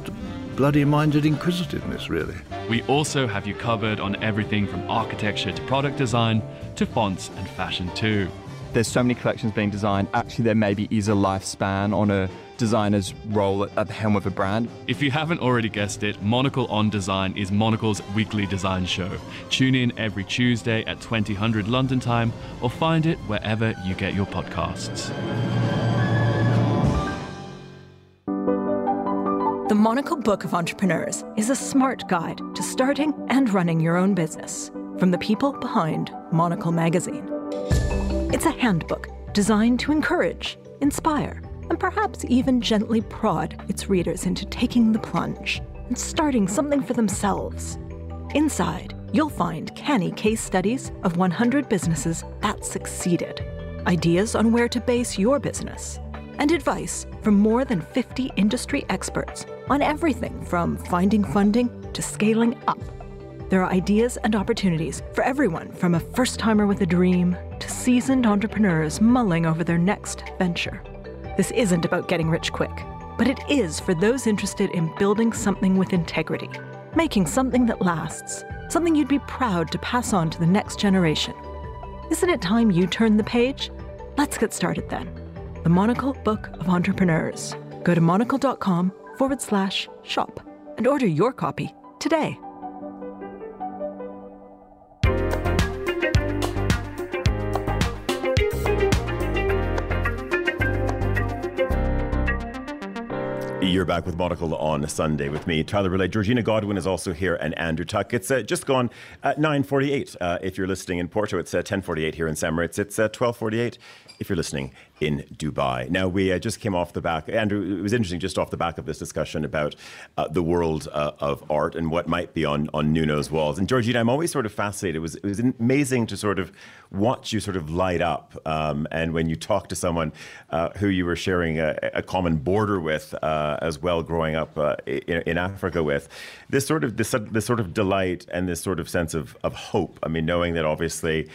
bloody minded inquisitiveness, really. We also have you covered on everything from architecture to product design to fonts and fashion too. There's so many collections being designed, actually, there maybe is a lifespan on a designer's role at the helm of a brand. If you haven't already guessed it, Monocle on Design is Monocle's weekly design show. Tune in every Tuesday at 2000 London time or find it wherever you get your podcasts. The Monocle Book of Entrepreneurs is a smart guide to starting and running your own business from the people behind Monocle magazine. It's a handbook designed to encourage, inspire, and perhaps even gently prod its readers into taking the plunge and starting something for themselves. Inside, you'll find canny case studies of 100 businesses that succeeded, ideas on where to base your business, and advice from more than 50 industry experts on everything from finding funding to scaling up. There are ideas and opportunities for everyone from a first timer with a dream to seasoned entrepreneurs mulling over their next venture. This isn't about getting rich quick, but it is for those interested in building something with integrity, making something that lasts, something you'd be proud to pass on to the next generation. Isn't it time you turned the page? Let's get started then. The Monocle Book of Entrepreneurs. Go to monocle.com forward slash shop and order your copy today. You're back with Monocle on Sunday with me, Tyler Brûlé. Georgina Godwin is also here, and Andrew Tuck. It's uh, just gone at 9:48. Uh, if you're listening in Porto, it's uh, 10:48 here in St. Moritz. It's 12:48 uh, if you're listening in Dubai. Now, we uh, just came off the back, Andrew, it was interesting just off the back of this discussion about uh, the world uh, of art and what might be on, on Nuno's walls. And Georgina, I'm always sort of fascinated. It was, it was amazing to sort of watch you sort of light up. Um, and when you talk to someone uh, who you were sharing a, a common border with uh, as well, growing up uh, in, in, Africa with, this sort of this, this sort of delight and this sort of sense of, of hope. I mean, knowing that obviously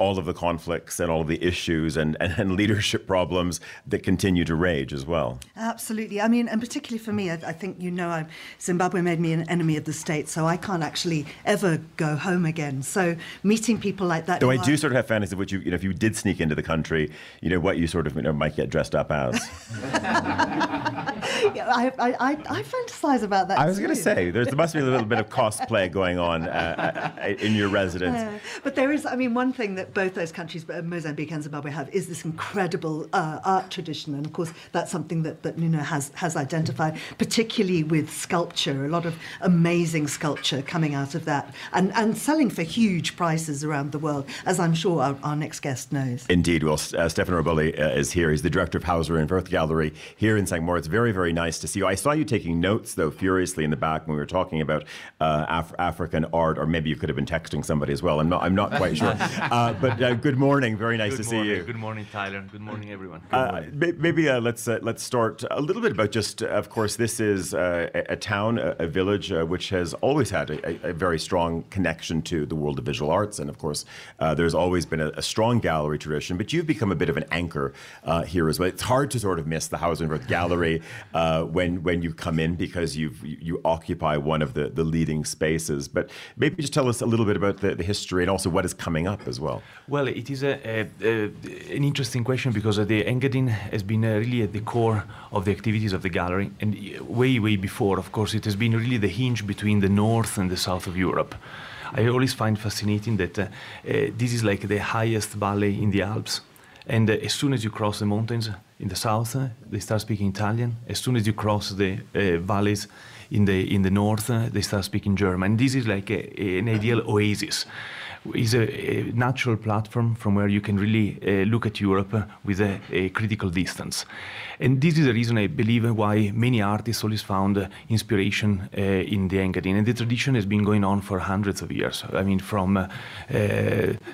all of the conflicts and all of the issues and, and, and, leadership problems that continue to rage as well. Absolutely. I mean, and particularly for me, I, I think you know, I'm, Zimbabwe made me an enemy of the state, so I can't actually ever go home again. So meeting people like that. Though I do sort of have fantasies of what you, you know, if you did sneak into the country, you know, what you sort of you know, might get dressed up as. <laughs> <laughs> yeah, I, I, I, I, fantasize about that. I was going to say, there must be a little bit of <laughs> cosplay going on uh, uh, in your residence. Uh, but there is, I mean, one thing that that both those countries, Mozambique and Zimbabwe, have is this incredible uh, art tradition, and of course that's something that, that Nuno has has identified, particularly with sculpture. A lot of amazing sculpture coming out of that, and and selling for huge prices around the world, as I'm sure our, our next guest knows. Indeed, well, uh, Stefano Riboli uh, is here. He's the director of Hauser and Wirth Gallery here in St. Moritz. Very, very nice to see you. I saw you taking notes though furiously in the back when we were talking about uh, Af- African art, or maybe you could have been texting somebody as well. I'm not. I'm not quite sure. <laughs> Uh, but uh, good morning. Very nice good to morning. see you. Good morning, Tyler. Good morning, everyone. Good Uh, morning. may- maybe uh, let's uh, let's start a little bit about just. Uh, of course, this is uh, a, a town, a, a village, uh, which has always had a, a, very strong connection to the world of visual arts, and of course, uh, there's always been a, strong gallery tradition. But you've become a bit of an anchor uh, here as well. It's hard to sort of miss the Hauser and Wirth Gallery <laughs> uh, when when you come in because you've you, you occupy one of the, the leading spaces. But maybe just tell us a little bit about the, the history and also what is coming up as well. Well, it is a, a, a, an interesting question because the Engadin has been uh, really at the core of the activities of the gallery, and uh, way, way before, of course, it has been really the hinge between the north and the south of Europe. I always find fascinating that uh, uh, this is like the highest valley in the Alps, and uh, as soon as you cross the mountains in the south, uh, they start speaking Italian. As soon as you cross the valleys in the in the north, they start speaking German. This is like a, an ideal oasis. Is a, a natural platform from where you can really uh, look at Europe uh, with a, a critical distance, and this is the reason I believe why many artists always found uh, inspiration uh, in the Engadin, and the tradition has been going on for hundreds of years. I mean, from uh,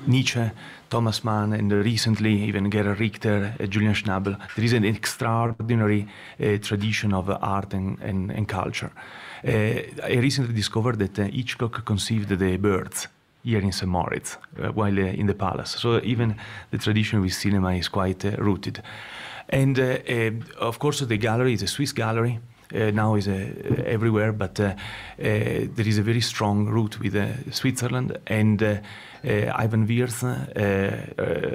Nietzsche Thomas Mann, and recently even Gerhard Richter, Julian Schnabel. There is an extraordinary tradition of art and, and, and culture. I recently discovered that Hitchcock conceived the birds here in St. Moritz uh, while uh, in the palace. So even the tradition with cinema is quite uh, rooted. And uh, of course, the gallery is a Swiss gallery. Uh, now is uh, everywhere, but uh, there is a very strong root with Switzerland, and Iwan Wirth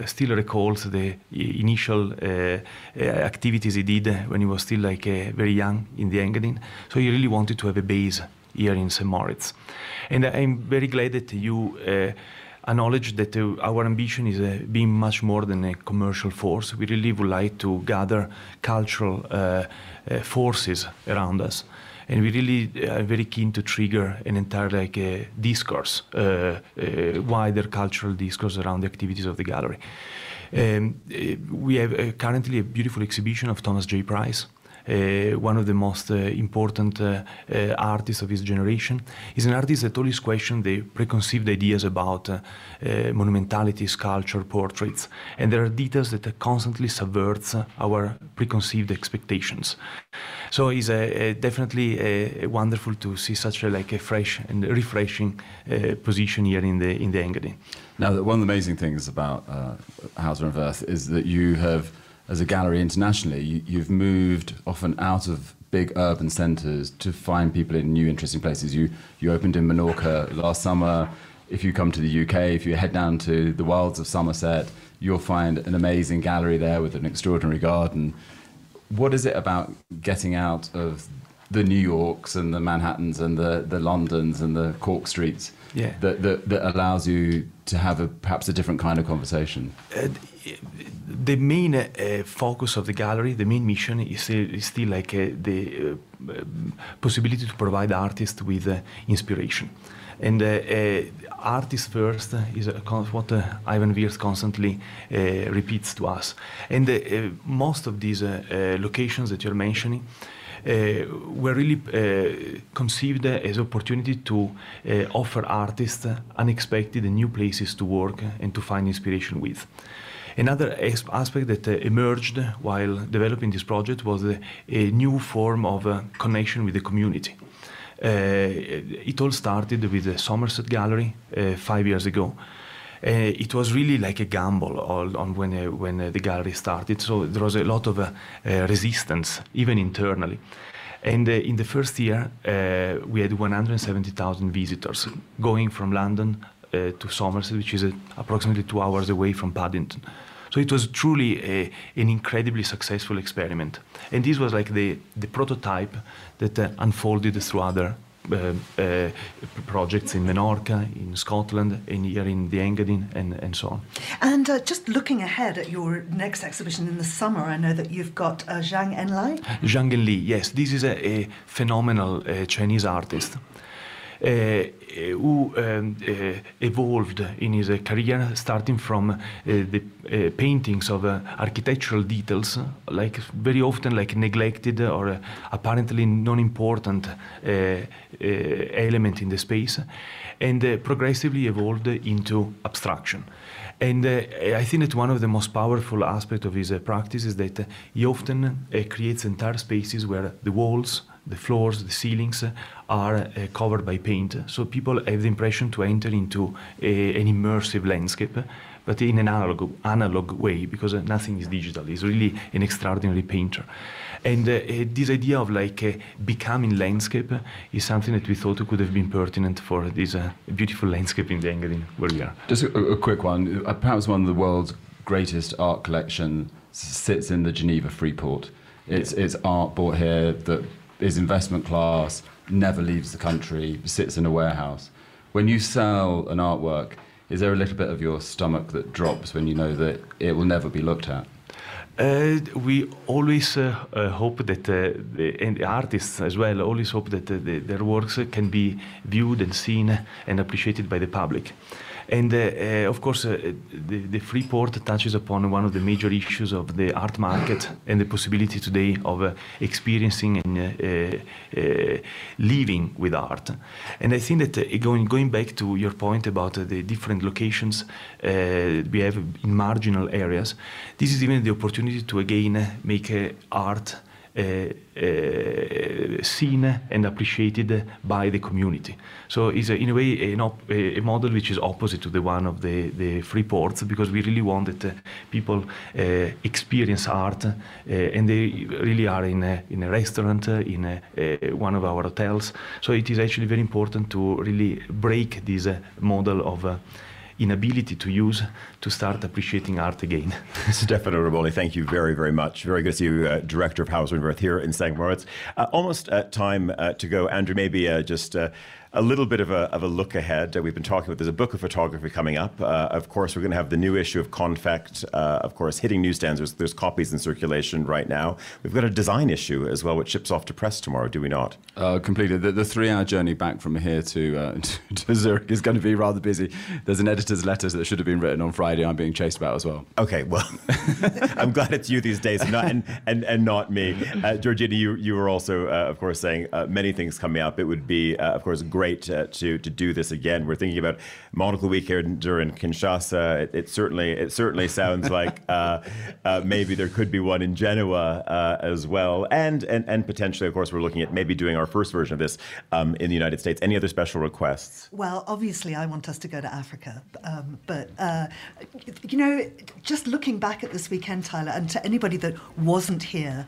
still recalls the initial activities he did when he was still like very young in the Engadin. So he really wanted to have a base here in St. Moritz, and I'm very glad that you. Uh, acknowledge that uh, our ambition is uh, being much more than a commercial force. We really would like to gather cultural uh, uh, forces around us. And we really are very keen to trigger an entire like uh, discourse, uh, uh, wider cultural discourse around the activities of the gallery. Um, uh, we have uh, currently a beautiful exhibition of Thomas J. Price, uh, one of the most uh, important uh, uh, artists of his generation. He's an artist that always questions the preconceived ideas about uh, uh, monumentality, sculpture, portraits, and there are details that uh, constantly subverts uh, our preconceived expectations. So it's uh, uh, definitely uh, wonderful to see such a like a fresh and refreshing uh, position here in the in the Engadin. Now, one of the amazing things about uh, Hauser and Wirth is that you have, as a gallery internationally, you, you've moved often out of big urban centres to find people in new, interesting places. You you opened in Menorca last summer. If you come to the UK, if you head down to the wilds of Somerset, you'll find an amazing gallery there with an extraordinary garden. What is it about getting out of the New Yorks and the Manhattans and the, the Londons and the Cork streets Yeah. that, that, that allows you to have a, perhaps a different kind of conversation? Uh, the main uh, uh, focus of the gallery, the main mission is still, is still like uh, the uh, possibility to provide artists with uh, inspiration. And artists first is what uh, Iwan Wirth constantly uh, repeats to us. And uh, uh, most of these locations that you're mentioning were really uh, conceived as opportunity to uh, offer artists unexpected and new places to work and to find inspiration with. Another aspect that uh, emerged while developing this project was uh, a new form of uh, connection with the community. Uh, it all started with the Somerset Gallery uh, five years ago. Uh, it was really like a gamble on when uh, when uh, the gallery started. So there was a lot of resistance, even internally. And uh, in the first year, uh, we had 170,000 visitors going from London uh, to Somerset, which is approximately two hours away from Paddington. So it was truly a, an incredibly successful experiment. And this was like the, the prototype that unfolded through other projects in Menorca, in Scotland, and here in the Engadine, and, and so on. And uh, just looking ahead at your next exhibition in the summer, I know that you've got uh, Zhang Enlai. Zhang Enli, yes, this is a, a phenomenal uh, Chinese artist. Uh, who um, uh, evolved in his uh, career, starting from the paintings of architectural details, like very often like neglected or apparently non-important element in the space, and progressively evolved into abstraction. And uh, I think that one of the most powerful aspects of his uh, practice is that uh, he often creates entire spaces where the walls, the floors, the ceilings are uh, covered by paint. So people have the impression to enter into a, an immersive landscape, but in an analog, analog way because uh, nothing is digital. He's really an extraordinary painter. And uh, this idea of like uh, becoming landscape is something that we thought could have been pertinent for this uh, beautiful landscape in the where we are. Just a, a quick one. Uh, perhaps one of the world's greatest art collection sits in the Geneva Freeport. It's, it's art bought here that is investment class, never leaves the country, sits in a warehouse. When you sell an artwork, is there a little bit of your stomach that drops when you know that it will never be looked at? Uh, we always uh, uh, hope that uh, the, and the artists as well always hope that uh, the, their works can be viewed and seen and appreciated by the public. And uh, uh, of course, uh, uh the, the Freeport touches upon one of the major issues of the art market and the possibility today of uh, experiencing and uh, living with art. And I think that going, going back to your point about the different locations we have in marginal areas, this is even the opportunity to again make art Eh, eh, seen and appreciated by the community. So it's in a way a, model which is opposite to the one of the, the free ports because we really want that uh, people eh, experience art and they really are in a, in a restaurant, in a, one of our hotels. So it is actually very important to really break this model of inability to use to start appreciating art again. <laughs> Stefano Riboli, thank you very, very much. Very good to see you, uh, Director of Hauser and Wirth here in St. Moritz. Uh, almost uh, time uh, to go. Andrew, maybe uh, just uh, a little bit of a, of a look ahead. Uh, we've been talking about there's a book of photography coming up. Uh, of course, we're going to have the new issue of Konfekt, uh, of course, hitting newsstands. There's, there's, copies in circulation right now. We've got a design issue as well, which ships off to press tomorrow, do we not? Uh, completely. The, the three hour journey back from here to, uh, <laughs> to Zurich is going to be rather busy. There's an editor's letter that should have been written on Friday I'm being chased about as well. Okay, well, <laughs> I'm glad it's you these days and, not, and, and, and not me. Uh, Georgina, you, you were also, of course, saying many things coming up. It would be, of course, great to to do this again. We're thinking about Monocle Week here during Kinshasa. It, it certainly it certainly sounds like <laughs> uh, uh, maybe there could be one in Genoa uh, as well, and, and and potentially, of course, we're looking at maybe doing our first version of this um, in the United States. Any other special requests? Well, obviously, I want us to go to Africa, um, but uh, you know, just looking back at this weekend, Tyler, and to anybody that wasn't here.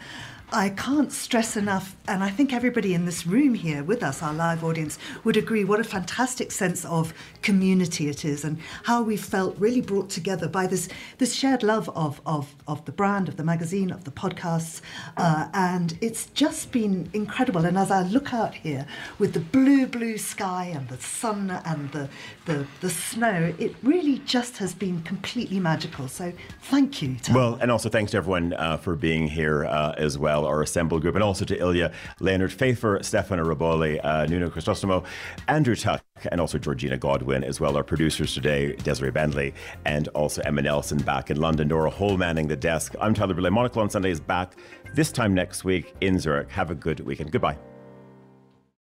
I can't stress enough, and I think everybody in this room here with us, our live audience, would agree what a fantastic sense of community it is and how we felt really brought together by this, this shared love of, of, of the brand, of the magazine, of the podcasts. Uh, and it's just been incredible. And as I look out here with the blue, blue sky and the sun and the, the, the snow, it really just has been completely magical. So thank you. well, and also thanks to everyone uh, for being here uh, as well our assembled group, and also to Ilja, Leonard Pfeijffer, Stefano Riboli, uh, Nuno Crisostomo, Andrew Tuck, and also Georgina Godwin as well. Our producers today, Desiree Bentley, and also Emma Nelson back in London. Nora Hole manning the desk. I'm Tyler Brûlé. Monocle on Sunday is back this time next week in Zurich. Have a good weekend. Goodbye.